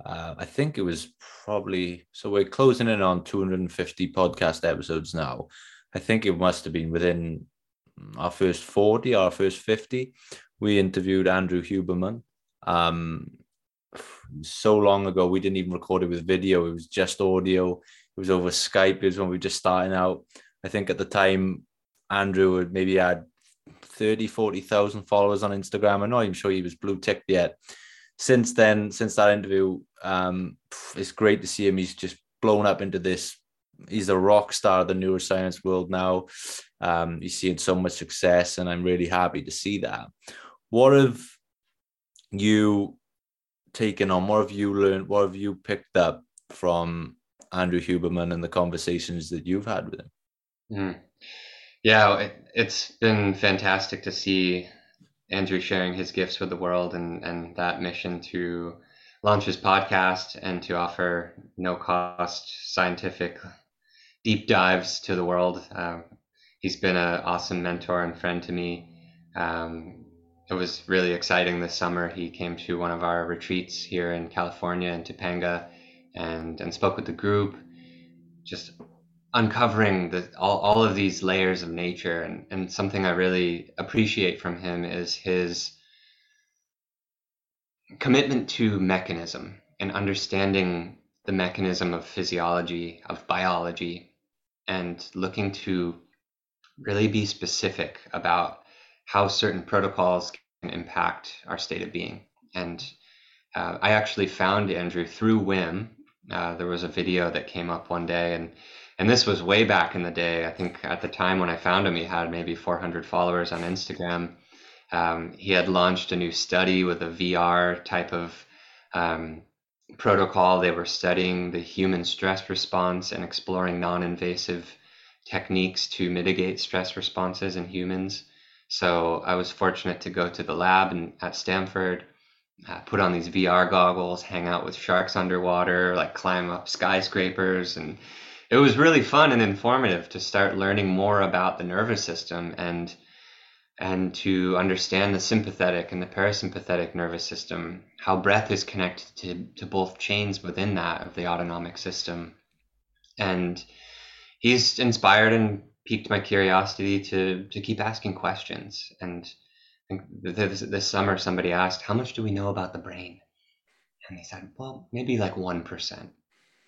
Uh, I think it was probably so we're closing in on 250 podcast episodes now. I think it must have been within our first 40, our first 50, we interviewed Andrew Huberman. Um, so long ago, we didn't even record it with video, it was just audio. It was over Skype. It was when we were just starting out. I think at the time, Andrew had maybe had 30, 40,000 followers on Instagram. I'm not even sure he was blue ticked yet. Since then, since that interview, um, it's great to see him. He's just blown up into this he's a rock star of the neuroscience world now. Um, he's seeing so much success, and I'm really happy to see that. What have you taken on? What have you learned? What have you picked up from Andrew Huberman and the conversations that you've had with him? Mm. Yeah, it, it's been fantastic to see Andrew sharing his gifts with the world and, and that mission to launch his podcast and to offer no cost scientific deep dives to the world. Um, he's been an awesome mentor and friend to me. Um, it was really exciting this summer. He came to one of our retreats here in California in Topanga and, and spoke with the group, just uncovering the, all, all of these layers of nature. And, and something I really appreciate from him is his commitment to mechanism and understanding the mechanism of physiology, of biology, and looking to really be specific about how certain protocols can impact our state of being. And uh, I actually found Andrew through Wim. Uh, there was a video that came up one day, and and this was way back in the day. I think at the time when I found him, he had maybe 400 followers on Instagram. Um, he had launched a new study with a VR type of um, protocol, they were studying the human stress response and exploring non invasive techniques to mitigate stress responses in humans. So I was fortunate to go to the lab in, at Stanford uh, put on these VR goggles, hang out with sharks underwater, like climb up skyscrapers. And it was really fun and informative to start learning more about the nervous system and and to understand the sympathetic and the parasympathetic nervous system, how breath is connected to, to both chains within that of the autonomic system. And he's inspired and piqued my curiosity to to keep asking questions. And this, this summer, somebody asked, "How much do we know about the brain?" And they said, "Well, maybe like one percent."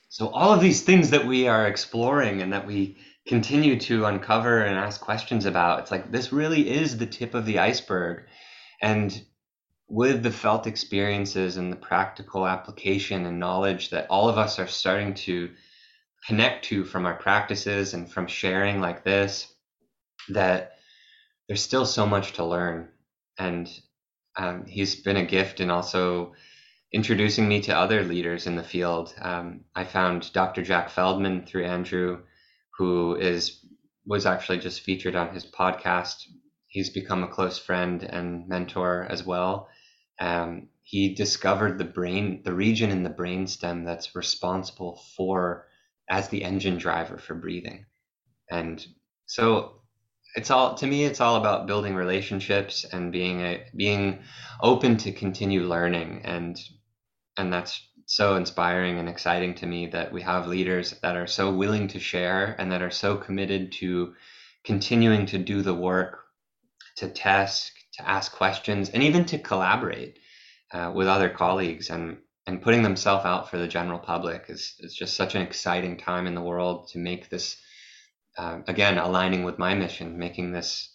So all of these things that we are exploring and that we continue to uncover and ask questions about, it's like this really is the tip of the iceberg. And with the felt experiences and the practical application and knowledge that all of us are starting to connect to from our practices and from sharing like this that there's still so much to learn. And um, he's been a gift and also introducing me to other leaders in the field. Um, i found dr jack feldman through andrew who is was actually just featured on his podcast. He's become a close friend and mentor as well. Um, he discovered the brain the region in the brainstem that's responsible for as the engine driver for breathing. And so it's all to me it's all about building relationships and being a being open to continue learning. And and that's so inspiring and exciting to me that we have leaders that are so willing to share and that are so committed to continuing to do the work to test to ask questions and even to collaborate uh, with other colleagues and and putting themselves out for the general public is, is just such an exciting time in the world to make this uh, again aligning with my mission making this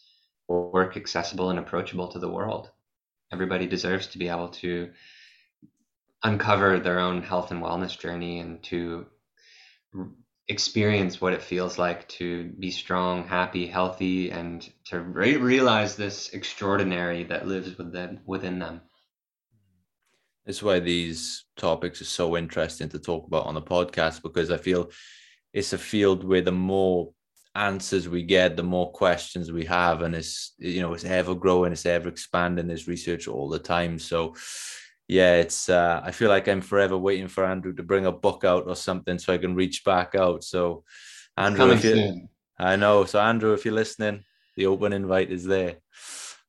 work accessible and approachable to the world. Everybody deserves to be able to uncover their own health and wellness journey and to experience what it feels like to be strong happy healthy and to re- realize this extraordinary that lives within within them That's why these topics are so interesting to talk about on the podcast because I feel it's a field where the more answers we get, the more questions we have, and it's you know it's ever growing, it's ever expanding. There's research all the time, so yeah, it's uh, I feel like I'm forever waiting for Andrew to bring a book out or something so I can reach back out. So Andrew, if you, I know, so Andrew, if you're listening, the open invite is there.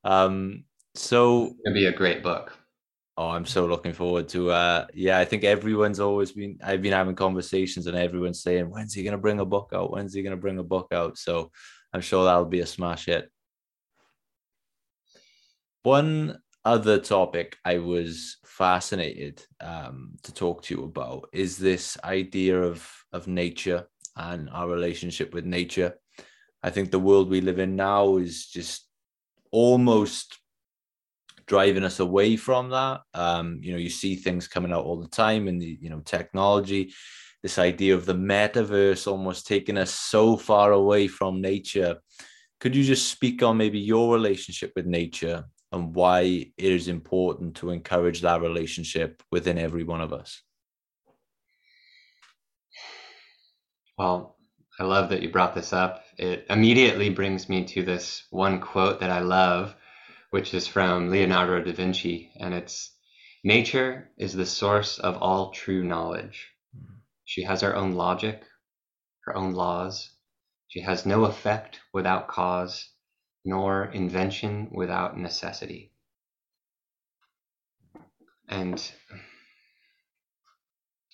Um, so it'll be a great book. Oh, I'm so looking forward to uh yeah, I think everyone's always been I've been having conversations and everyone's saying, when's he gonna bring a book out? When's he gonna bring a book out? So I'm sure that'll be a smash hit. One other topic I was fascinated um, to talk to you about is this idea of of nature and our relationship with nature. I think the world we live in now is just almost driving us away from that. Um, you know, you see things coming out all the time in the you know technology. This idea of the metaverse almost taking us so far away from nature. Could you just speak on maybe your relationship with nature and why it is important to encourage that relationship within every one of us? Well, I love that you brought this up. It immediately brings me to this one quote that I love which is from Leonardo da Vinci, and it's Nature is the source of all true knowledge. She has her own logic, her own laws. She has no effect without cause, nor invention without necessity. And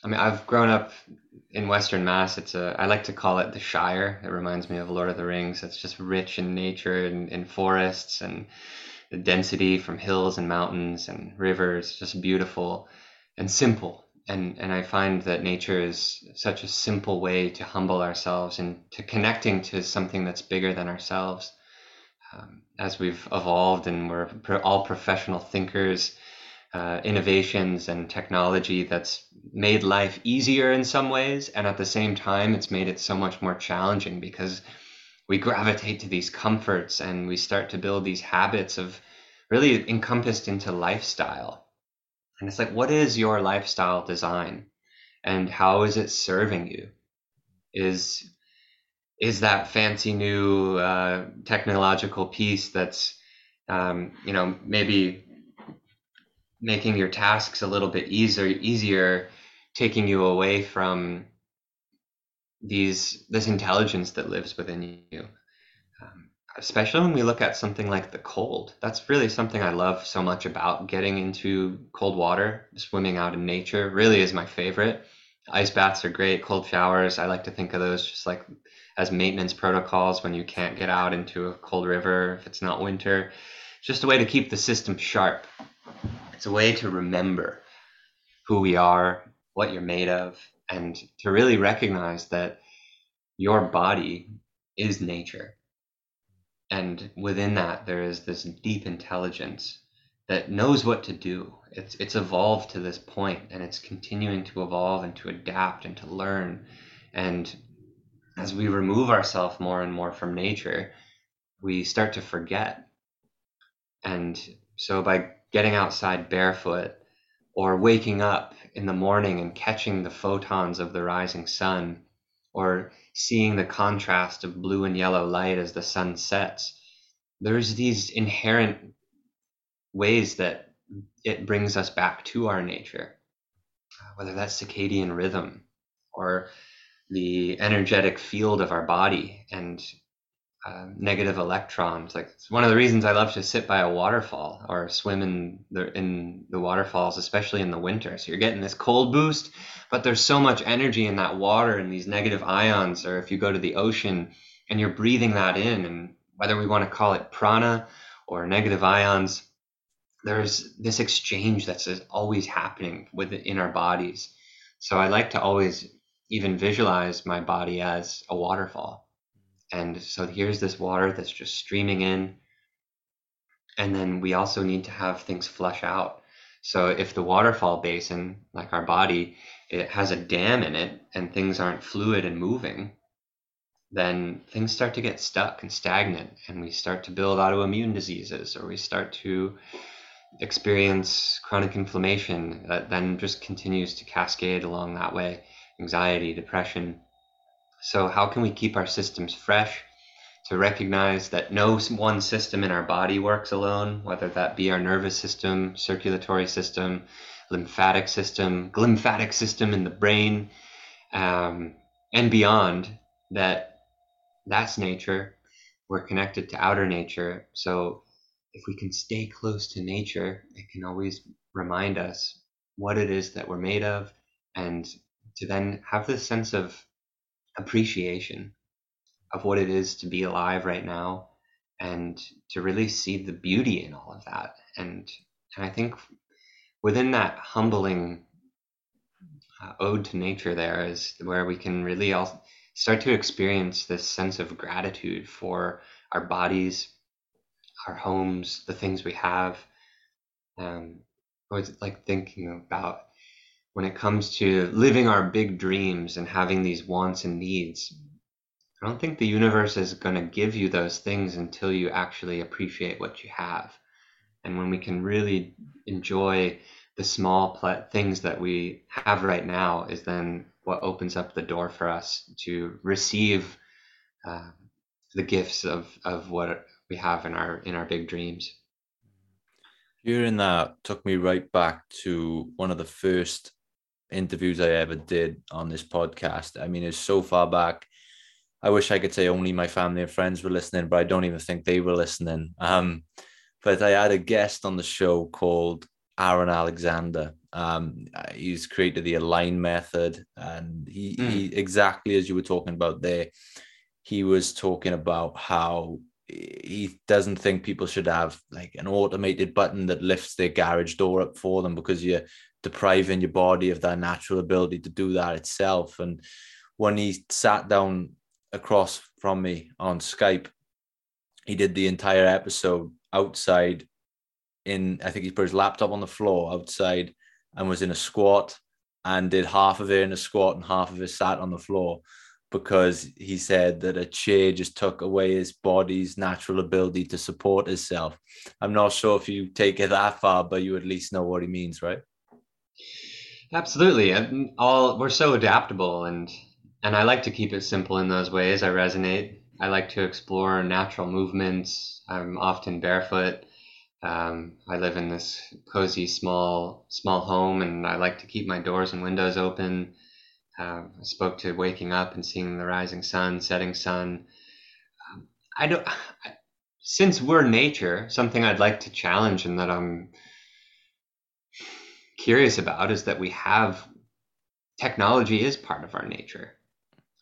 I mean, I've grown up in Western Mass. It's a, I like to call it the Shire. It reminds me of Lord of the Rings. It's just rich in nature and in forests and the density from hills and mountains and rivers, just beautiful and simple. And, and I find that nature is such a simple way to humble ourselves and to connecting to something that's bigger than ourselves. Um, as we've evolved and we're all professional thinkers, uh, innovations and technology that's made life easier in some ways, and at the same time, it's made it so much more challenging because we gravitate to these comforts and we start to build these habits of really encompassed into lifestyle. And it's like, what is your lifestyle design? And how is it serving you? Is is that fancy new uh, technological piece that's um, you know maybe making your tasks a little bit easier, easier, taking you away from these this intelligence that lives within you. Um, especially when we look at something like the cold. That's really something I love so much about getting into cold water, swimming out in nature. Really is my favorite. Ice baths are great. Cold showers, I like to think of those just like as maintenance protocols when you can't get out into a cold river if it's not winter. It's just a way to keep the system sharp. It's a way to remember who we are, what you're made of, and to really recognize that your body is nature. And within that, there is this deep intelligence that knows what to do. It's, it's evolved to this point and it's continuing to evolve and to adapt and to learn. And as we remove ourselves more and more from nature, we start to forget. And so by getting outside barefoot or waking up in the morning and catching the photons of the rising sun or seeing the contrast of blue and yellow light as the sun sets, there's these inherent ways that it brings us back to our nature, whether that's circadian rhythm or the energetic field of our body and uh, negative electrons. Like it's one of the reasons I love to sit by a waterfall or swim in the in the waterfalls, especially in the winter. So you're getting this cold boost, but there's so much energy in that water and these negative ions. Or if you go to the ocean and you're breathing that in, and whether we want to call it prana or negative ions, there's this exchange that's always happening within our bodies. So I like to always even visualize my body as a waterfall. And so here's this water that's just streaming in. And then we also need to have things flush out. So if the waterfall basin, like our body, it has a dam in it and things aren't fluid and moving, then things start to get stuck and stagnant and we start to build autoimmune diseases or we start to experience chronic inflammation that then just continues to cascade along that way anxiety, depression. So, how can we keep our systems fresh? To recognize that no one system in our body works alone, whether that be our nervous system, circulatory system, lymphatic system, glymphatic system in the brain, um, and beyond, that that's nature. We're connected to outer nature. So, if we can stay close to nature, it can always remind us what it is that we're made of and to then have this sense of appreciation of what it is to be alive right now and to really see the beauty in all of that. And and i think within that humbling uh, ode to nature there is where we can really all start to experience this sense of gratitude for our bodies our homes the things we have. Um, I was like thinking about when it comes to living our big dreams and having these wants and needs, I don't think the universe is going to give you those things until you actually appreciate what you have. And when we can really enjoy the small pl- things that we have right now, is then what opens up the door for us to receive uh, the gifts of, of what we have in our in our big dreams. Hearing that took me right back to one of the first interviews I ever did on this podcast. I mean, it's so far back. I wish I could say only my family and friends were listening, but I don't even think they were listening. Um, but I had a guest on the show called Aaron Alexander. Um, he's created the Align method, and he, mm. he exactly as you were talking about there, he was talking about how he doesn't think people should have like an automated button that lifts their garage door up for them because you're depriving your body of that natural ability to do that itself. And when he sat down across from me on Skype, he did the entire episode outside in I think he put his laptop on the floor outside and was in a squat and did half of it in a squat and half of it sat on the floor because he said that a chair just took away his body's natural ability to support itself. I'm not sure if you take it that far, but you at least know what he means, right? Absolutely. All we're so adaptable and and I like to keep it simple in those ways. I resonate. I like to explore natural movements. I'm often barefoot. Um, I live in this cozy small small home, and I like to keep my doors and windows open. Uh, I spoke to waking up and seeing the rising sun, setting sun. Um, I don't. I, since we're nature, something I'd like to challenge and that I'm curious about is that we have technology is part of our nature.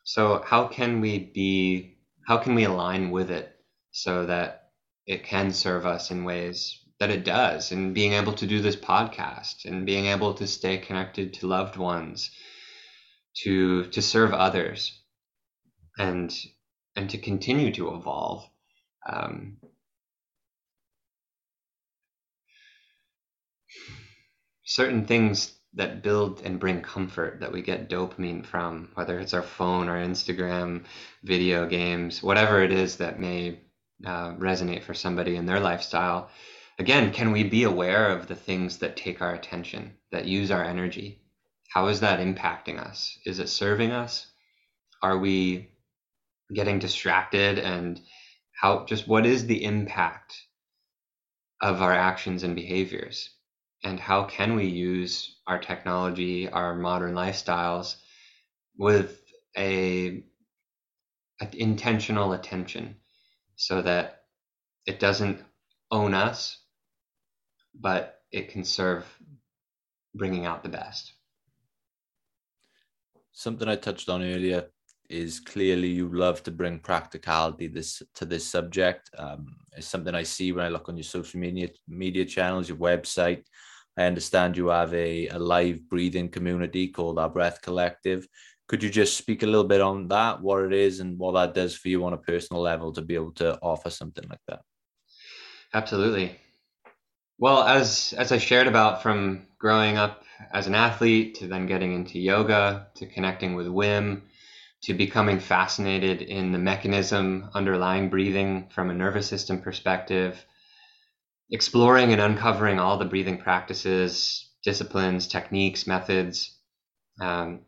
So how can we be how can we align with it so that it can serve us in ways that it does and being able to do this podcast and being able to stay connected to loved ones to to serve others and and to continue to evolve um, certain things that build and bring comfort that we get dopamine from, whether it's our phone or Instagram, video games, whatever it is that may uh, resonate for somebody in their lifestyle. Again, can we be aware of the things that take our attention, that use our energy? How is that impacting us? Is it serving us? Are we getting distracted? And how, just what is the impact of our actions and behaviors? And how can we use our technology, our modern lifestyles with a, a, intentional attention so that it doesn't own us, but it can serve bringing out the best. Something I touched on earlier is clearly you love to bring practicality this to this subject. Um, it's something I see when I look on your social media media channels, your website. I understand you have a, a live breathing community called Our Breath Collective. Could you just speak a little bit on that, what it is, and what that does for you on a personal level to be able to offer something like that? Absolutely. Well, as as I shared about from growing up as an athlete to then getting into yoga to connecting with Wim to becoming fascinated in the mechanism underlying breathing from a nervous system perspective exploring and uncovering all the breathing practices, disciplines, techniques, methods. Um,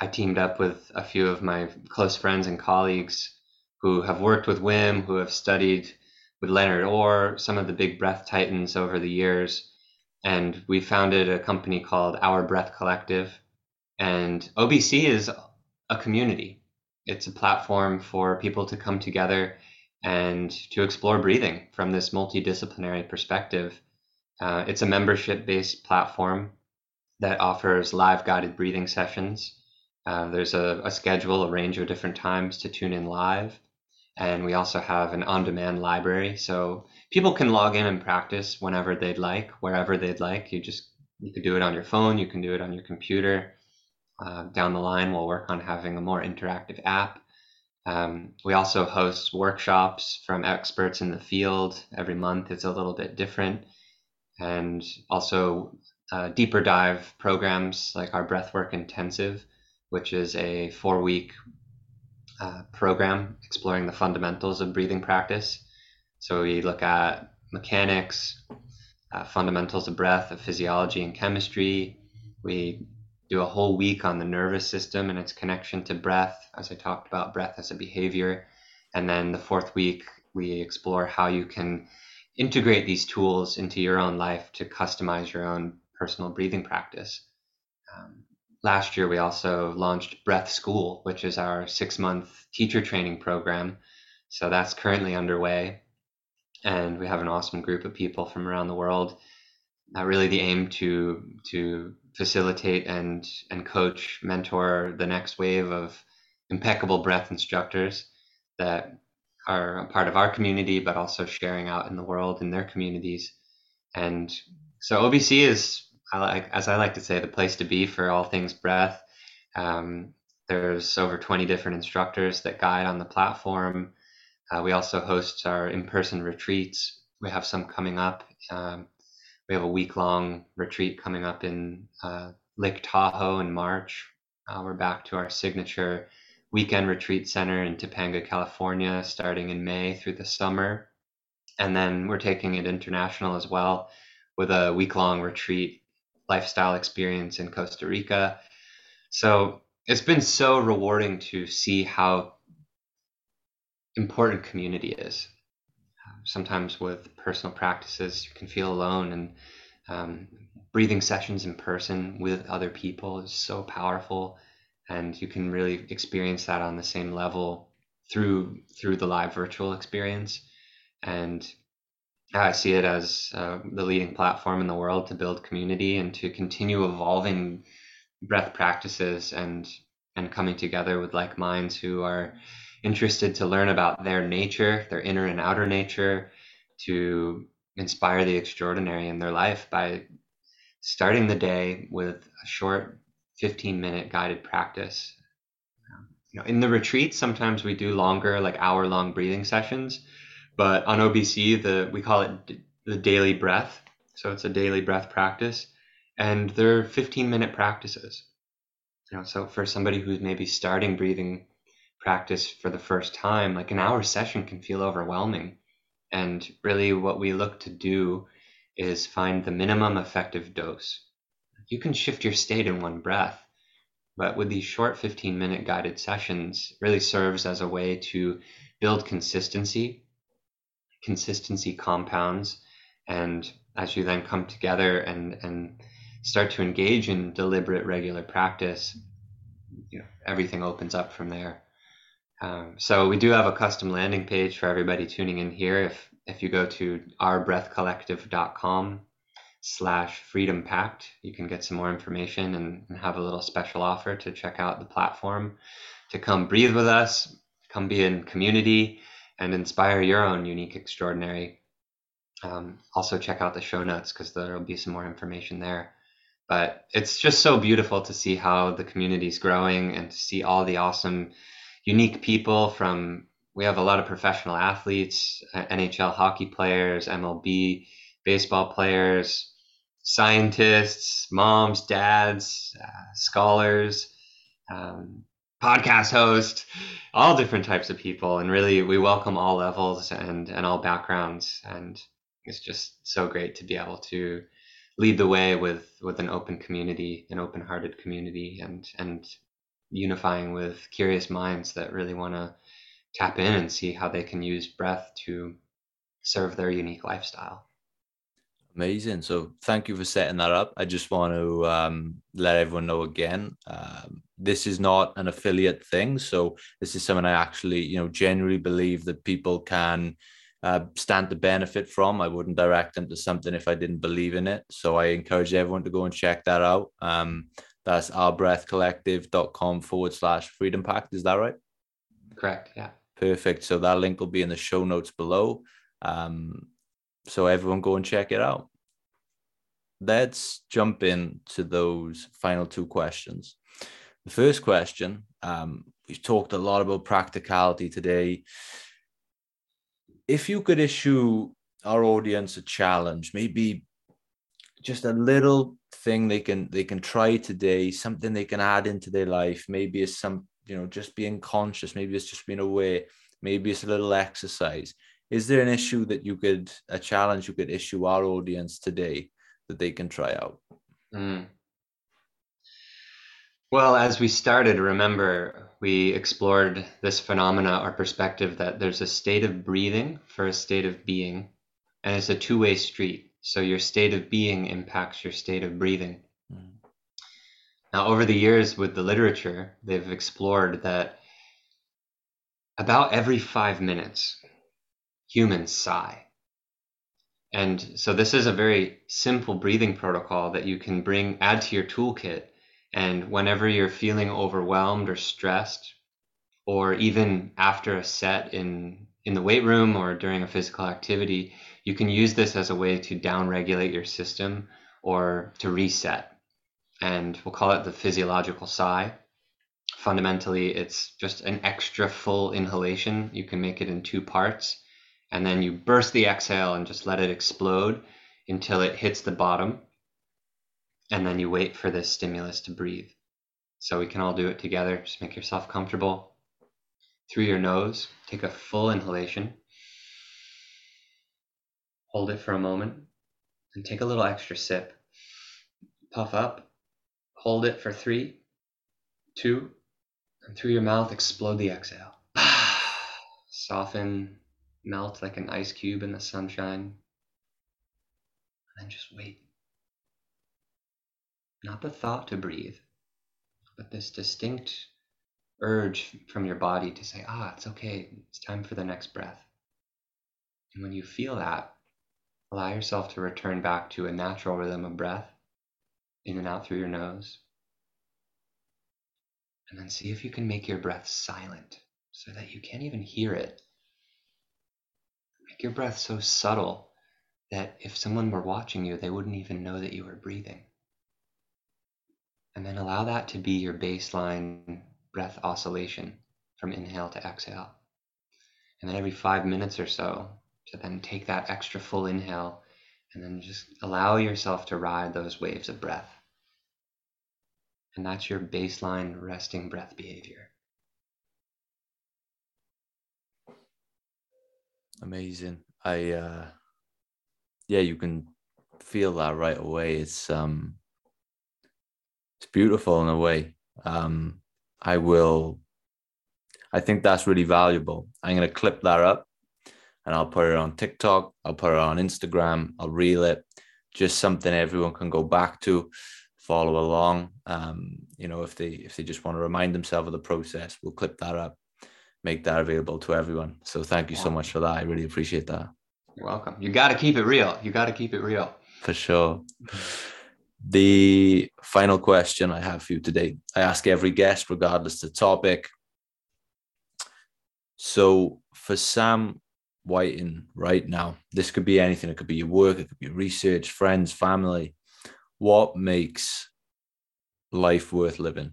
I teamed up with a few of my close friends and colleagues who have worked with Wim, who have studied with Leonard Orr, some of the big breath titans over the years. And we founded a company called Our Breath Collective. And OBC is a community, it's a platform for people to come together and to explore breathing from this multidisciplinary perspective. Uh, it's a membership based platform that offers live guided breathing sessions. Uh, there's a, a, schedule, a range of different times to tune in live. And we also have an on demand library. So people can log in and practice whenever they'd like, wherever they'd like. You just, you can do it on your phone, you can do it on your computer. Uh, down the line, we'll work on having a more interactive app um, we also host workshops from experts in the field. Every month it's a little bit different. And also uh, deeper dive programs like our Breathwork Intensive, which is a four week uh, program exploring the fundamentals of breathing practice. So we look at mechanics, uh, fundamentals of breath, of physiology and chemistry. We do a whole week on the nervous system and its connection to breath, as I talked about breath as a behavior. And then the fourth week, we explore how you can integrate these tools into your own life to customize your own personal breathing practice. Um, last year, we also launched Breath School, which is our six month teacher training program. So that's currently underway. And we have an awesome group of people from around the world. Uh, really, the aim to to facilitate and and coach, mentor the next wave of impeccable breath instructors that are a part of our community, but also sharing out in the world in their communities. And so OBC is, I like, as I like to say, the place to be for all things breath. Um, there's over 20 different instructors that guide on the platform. Uh, we also host our in-person retreats. We have some coming up. Um, we have a week long retreat coming up in uh, Lake Tahoe in March. Uh, we're back to our signature weekend retreat center in Topanga, California, starting in May through the summer. And then we're taking it international as well with a week long retreat lifestyle experience in Costa Rica. So it's been so rewarding to see how important community is. Sometimes with personal practices, you can feel alone, and um, breathing sessions in person with other people is so powerful, and you can really experience that on the same level through through the live virtual experience. And I see it as uh, the leading platform in the world to build community and to continue evolving breath practices and and coming together with like minds who are interested to learn about their nature, their inner and outer nature, to inspire the extraordinary in their life by starting the day with a short 15 minute guided practice. You know, in the retreat, sometimes we do longer, like hour long breathing sessions, but on OBC, the we call it the daily breath. So it's a daily breath practice, and they're 15 minute practices. You know, so for somebody who's maybe starting breathing practice for the first time, like an hour session can feel overwhelming. And really, what we look to do is find the minimum effective dose. You can shift your state in one breath, but with these short 15 minute guided sessions, really serves as a way to build consistency. Consistency compounds, and as you then come together and, and start to engage in deliberate, regular practice, you know, everything opens up from there. Um, so we do have a custom landing page for everybody tuning in here. If if you go to ourbreathcollective.com slash freedom pact, you can get some more information and, and have a little special offer to check out the platform, to come breathe with us, come be in community, and inspire your own unique extraordinary. Um, also check out the show notes because there will be some more information there. But it's just so beautiful to see how the community is growing and to see all the awesome unique people from we have a lot of professional athletes, uh, NHL hockey players, MLB baseball players, scientists, moms, dads, uh, scholars, um, podcast hosts, all different types of people, and really we welcome all levels and and all backgrounds, and it's just so great to be able to lead the way with with an open community, an open-hearted community, and and unifying with curious minds that really want to tap in and see how they can use breath to serve their unique lifestyle. Amazing. So thank you for setting that up. I just want to um, let everyone know again, um, this is not an affiliate thing. So this is something I actually, you know, genuinely believe that people can uh, stand to benefit from. I wouldn't direct them to something if I didn't believe in it. So I encourage everyone to go and check that out. Um, that's ourbreathcollective.com forward slash freedom pact. Is that right? Correct. Yeah. Perfect. So that link will be in the show notes below. Um, so everyone go and check it out. Let's jump into those final two questions. The first question, um, we've talked a lot about practicality today. If you could issue our audience a challenge, maybe just a little thing they can they can try today, something they can add into their life. Maybe it's some you know just being conscious. Maybe it's just being aware. Maybe it's a little exercise. Is there an issue that you could a challenge you could issue our audience today that they can try out? Mm. Well, as we started, remember we explored this phenomena our perspective that there's a state of breathing for a state of being, and it's a two way street. So your state of being impacts your state of breathing. Mm. Now, over the years with the literature, they've explored that about every five minutes, humans sigh. And so this is a very simple breathing protocol that you can bring, add to your toolkit. And whenever you're feeling overwhelmed or stressed, or even after a set in, in the weight room or during a physical activity, you can use this as a way to downregulate your system or to reset. And we'll call it the physiological sigh. Fundamentally, it's just an extra full inhalation. You can make it in two parts. And then you burst the exhale and just let it explode until it hits the bottom. And then you wait for this stimulus to breathe. So we can all do it together. Just make yourself comfortable. Through your nose, take a full inhalation. Hold it for a moment and take a little extra sip. Puff up, hold it for three, two, and through your mouth, explode the exhale. Soften melt like an ice cube in the sunshine. And then just wait. Not the thought to breathe, but this distinct urge from your body to say, ah, it's okay, it's time for the next breath. And when you feel that, allow yourself to return back to a natural rhythm of breath, in and out through your nose. And then see if you can make your breath silent so that you can't even hear it. Make your breath so subtle that if someone were watching you, they wouldn't even know that you were breathing. And then allow that to be your baseline breath oscillation from inhale to exhale. And then every five minutes or so, to then take that extra full inhale and then just allow yourself to ride those waves of breath. And that's your baseline resting breath behavior. Amazing. I uh yeah, you can feel that right away. It's um it's beautiful in a way. Um I will I think that's really valuable. I'm gonna clip that up and I'll put it on TikTok, I'll put it on Instagram, I'll reel it. Just something everyone can go back to, follow along. Um, you know, if they if they just want to remind themselves of the process, we'll clip that up make that available to everyone. So thank you so much for that. I really appreciate that. You're welcome. You got to keep it real. You got to keep it real. For sure. The final question I have for you today, I ask every guest, regardless the topic. So for Sam Whiting right now, this could be anything. It could be your work, it could be research, friends, family. What makes life worth living?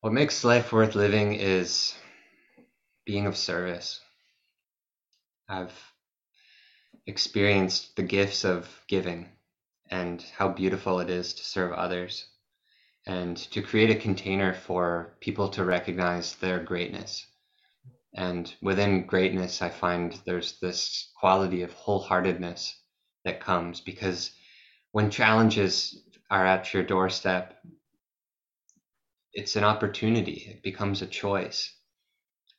What makes life worth living is being of service. I've experienced the gifts of giving and how beautiful it is to serve others and to create a container for people to recognize their greatness. And within greatness, I find there's this quality of wholeheartedness that comes because when challenges are at your doorstep, it's an opportunity. It becomes a choice.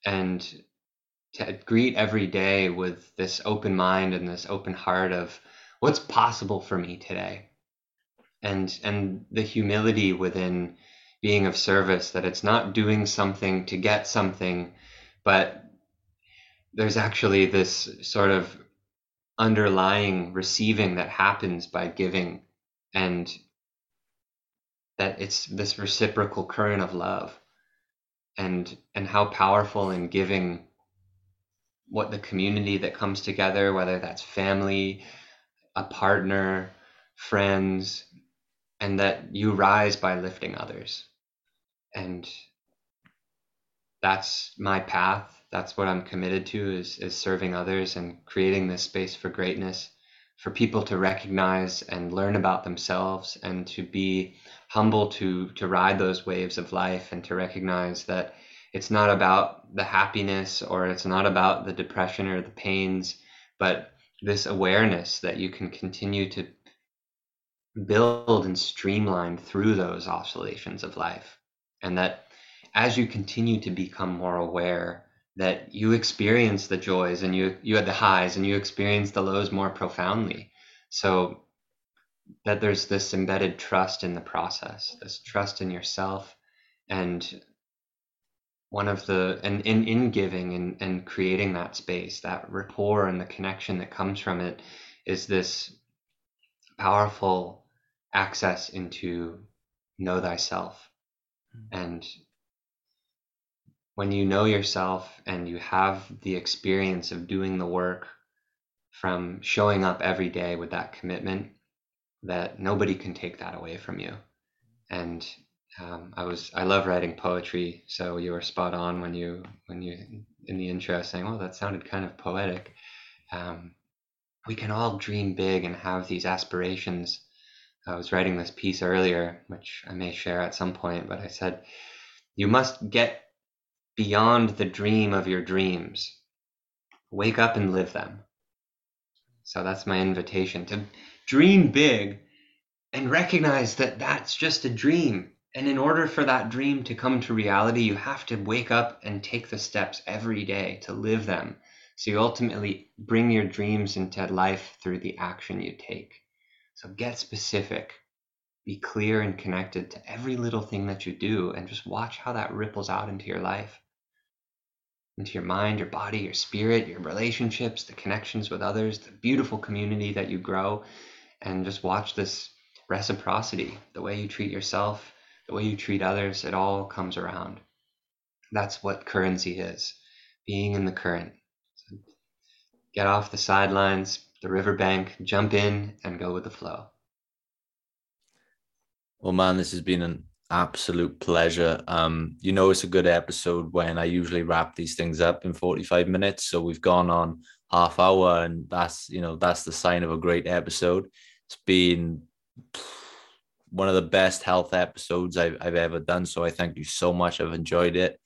And to greet every day with this open mind and this open heart of what's possible for me today. And and the humility within being of service that it's not doing something to get something, but there's actually this sort of underlying receiving that happens by giving and that it's this reciprocal current of love and and how powerful in giving what the community that comes together whether that's family a partner friends and that you rise by lifting others. And that's my path. That's what i'm committed to is is serving others and creating this space for greatness for people to recognize and learn about themselves and to be humble to to ride those waves of life and to recognize that it's not about the happiness or it's not about the depression or the pains but this awareness that you can continue to build and streamline through those oscillations of life. And that as you continue to become more aware that you experience the joys and you you had the highs and you experience the lows more profoundly. So that there's this embedded trust in the process, this trust in yourself, and one of the and in in giving and and creating that space, that rapport and the connection that comes from it, is this powerful access into know thyself, mm-hmm. and when you know yourself and you have the experience of doing the work from showing up every day with that commitment that nobody can take that away from you. And um, I was I love writing poetry, so you were spot on when you when you in the intro saying, "Well, that sounded kind of poetic." Um, we can all dream big and have these aspirations. I was writing this piece earlier, which I may share at some point, but I said, "You must get beyond the dream of your dreams. Wake up and live them." So that's my invitation to dream big and recognize that that's just a dream. And in order for that dream to come to reality, you have to wake up and take the steps every day to live them. So you ultimately bring your dreams into life through the action you take. So get specific, be clear and connected to every little thing that you do, and just watch how that ripples out into your life, into your mind, your body, your spirit, your relationships, the connections with others, the beautiful community that you grow, and just watch this reciprocity the way you treat yourself, the way you treat others, it all comes around. That's what currency is being in the current. So get off the sidelines, the riverbank, jump in, and go with the flow. Well, man, this has been an absolute pleasure. Um, you know, it's a good episode when I usually wrap these things up in 45 minutes. So we've gone on half hour, and that's you know that's the sign of a great episode. It's been one of the best health episodes I've, I've ever done. So I thank you so much. I've enjoyed it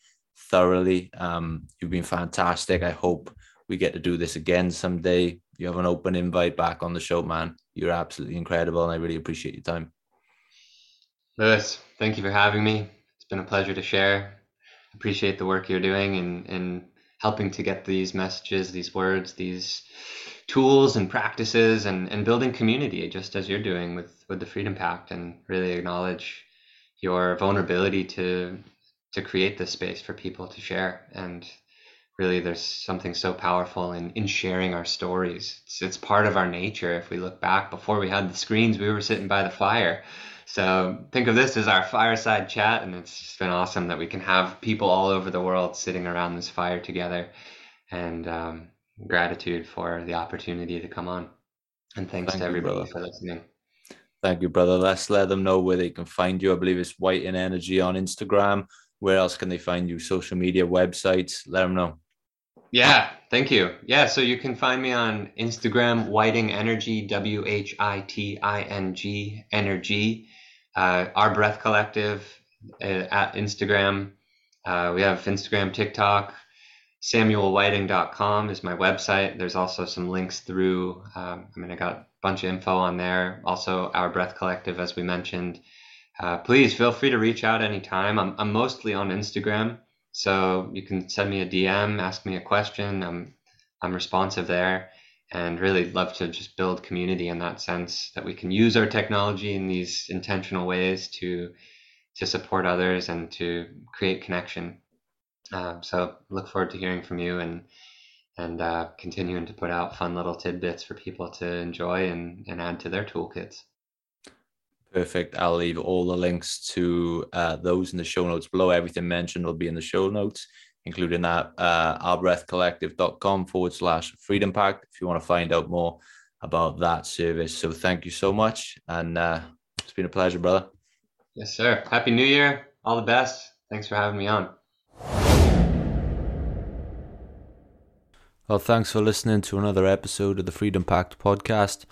thoroughly. Um, you've been fantastic. I hope we get to do this again someday. You have an open invite back on the show, man. You're absolutely incredible, and I really appreciate your time. Lewis, thank you for having me. It's been a pleasure to share. Appreciate the work you're doing and, and helping to get these messages, these words, these tools and practices and, and building community just as you're doing with, with the Freedom Pact and really acknowledge your vulnerability to to create this space for people to share. And really there's something so powerful in, in sharing our stories. It's, it's part of our nature. If we look back before we had the screens, we were sitting by the fire. So think of this as our fireside chat, and it's just been awesome that we can have people all over the world sitting around this fire together. And um, gratitude for the opportunity to come on. And thanks Thank to you, everybody brother. for listening. Thank you, brother. Let's let them know where they can find you. I believe it's Whiting Energy on Instagram. Where else can they find you? Social media, websites. Let them know. Yeah, thank you. Yeah, so you can find me on Instagram, Whiting Energy, W H I T I N G Energy. Uh, Our Breath Collective uh, at Instagram. Uh, we have Instagram, TikTok. SamuelWhiting.com is my website. There's also some links through. Um, I mean, I got a bunch of info on there. Also, Our Breath Collective, as we mentioned. Uh, please feel free to reach out anytime. I'm, I'm mostly on Instagram. So you can send me a DM, ask me a question. I'm I'm responsive there, and really love to just build community in that sense that we can use our technology in these intentional ways to to support others and to create connection. Um, so look forward to hearing from you and and uh, continuing to put out fun little tidbits for people to enjoy and, and add to their toolkits. Perfect. I'll leave all the links to uh, those in the show notes below. Everything mentioned will be in the show notes, including that uh, ourbreathcollective.com forward slash freedom pact if you want to find out more about that service. So thank you so much. And uh, it's been a pleasure, brother. Yes, sir. Happy New Year. All the best. Thanks for having me on. Well, thanks for listening to another episode of the Freedom Pact podcast.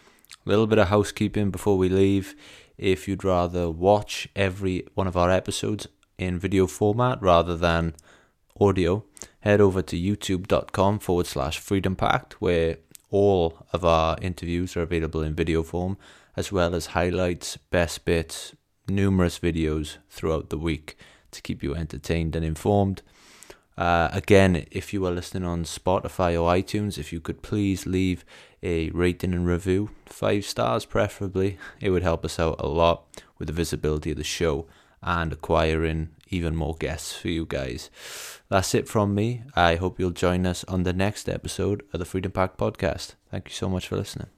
A little bit of housekeeping before we leave. If you'd rather watch every one of our episodes in video format rather than audio, head over to youtube.com forward slash freedom pact, where all of our interviews are available in video form, as well as highlights, best bits, numerous videos throughout the week to keep you entertained and informed. Uh, again, if you are listening on Spotify or iTunes, if you could please leave a rating and review, five stars preferably, it would help us out a lot with the visibility of the show and acquiring even more guests for you guys. That's it from me. I hope you'll join us on the next episode of the Freedom Pact podcast. Thank you so much for listening.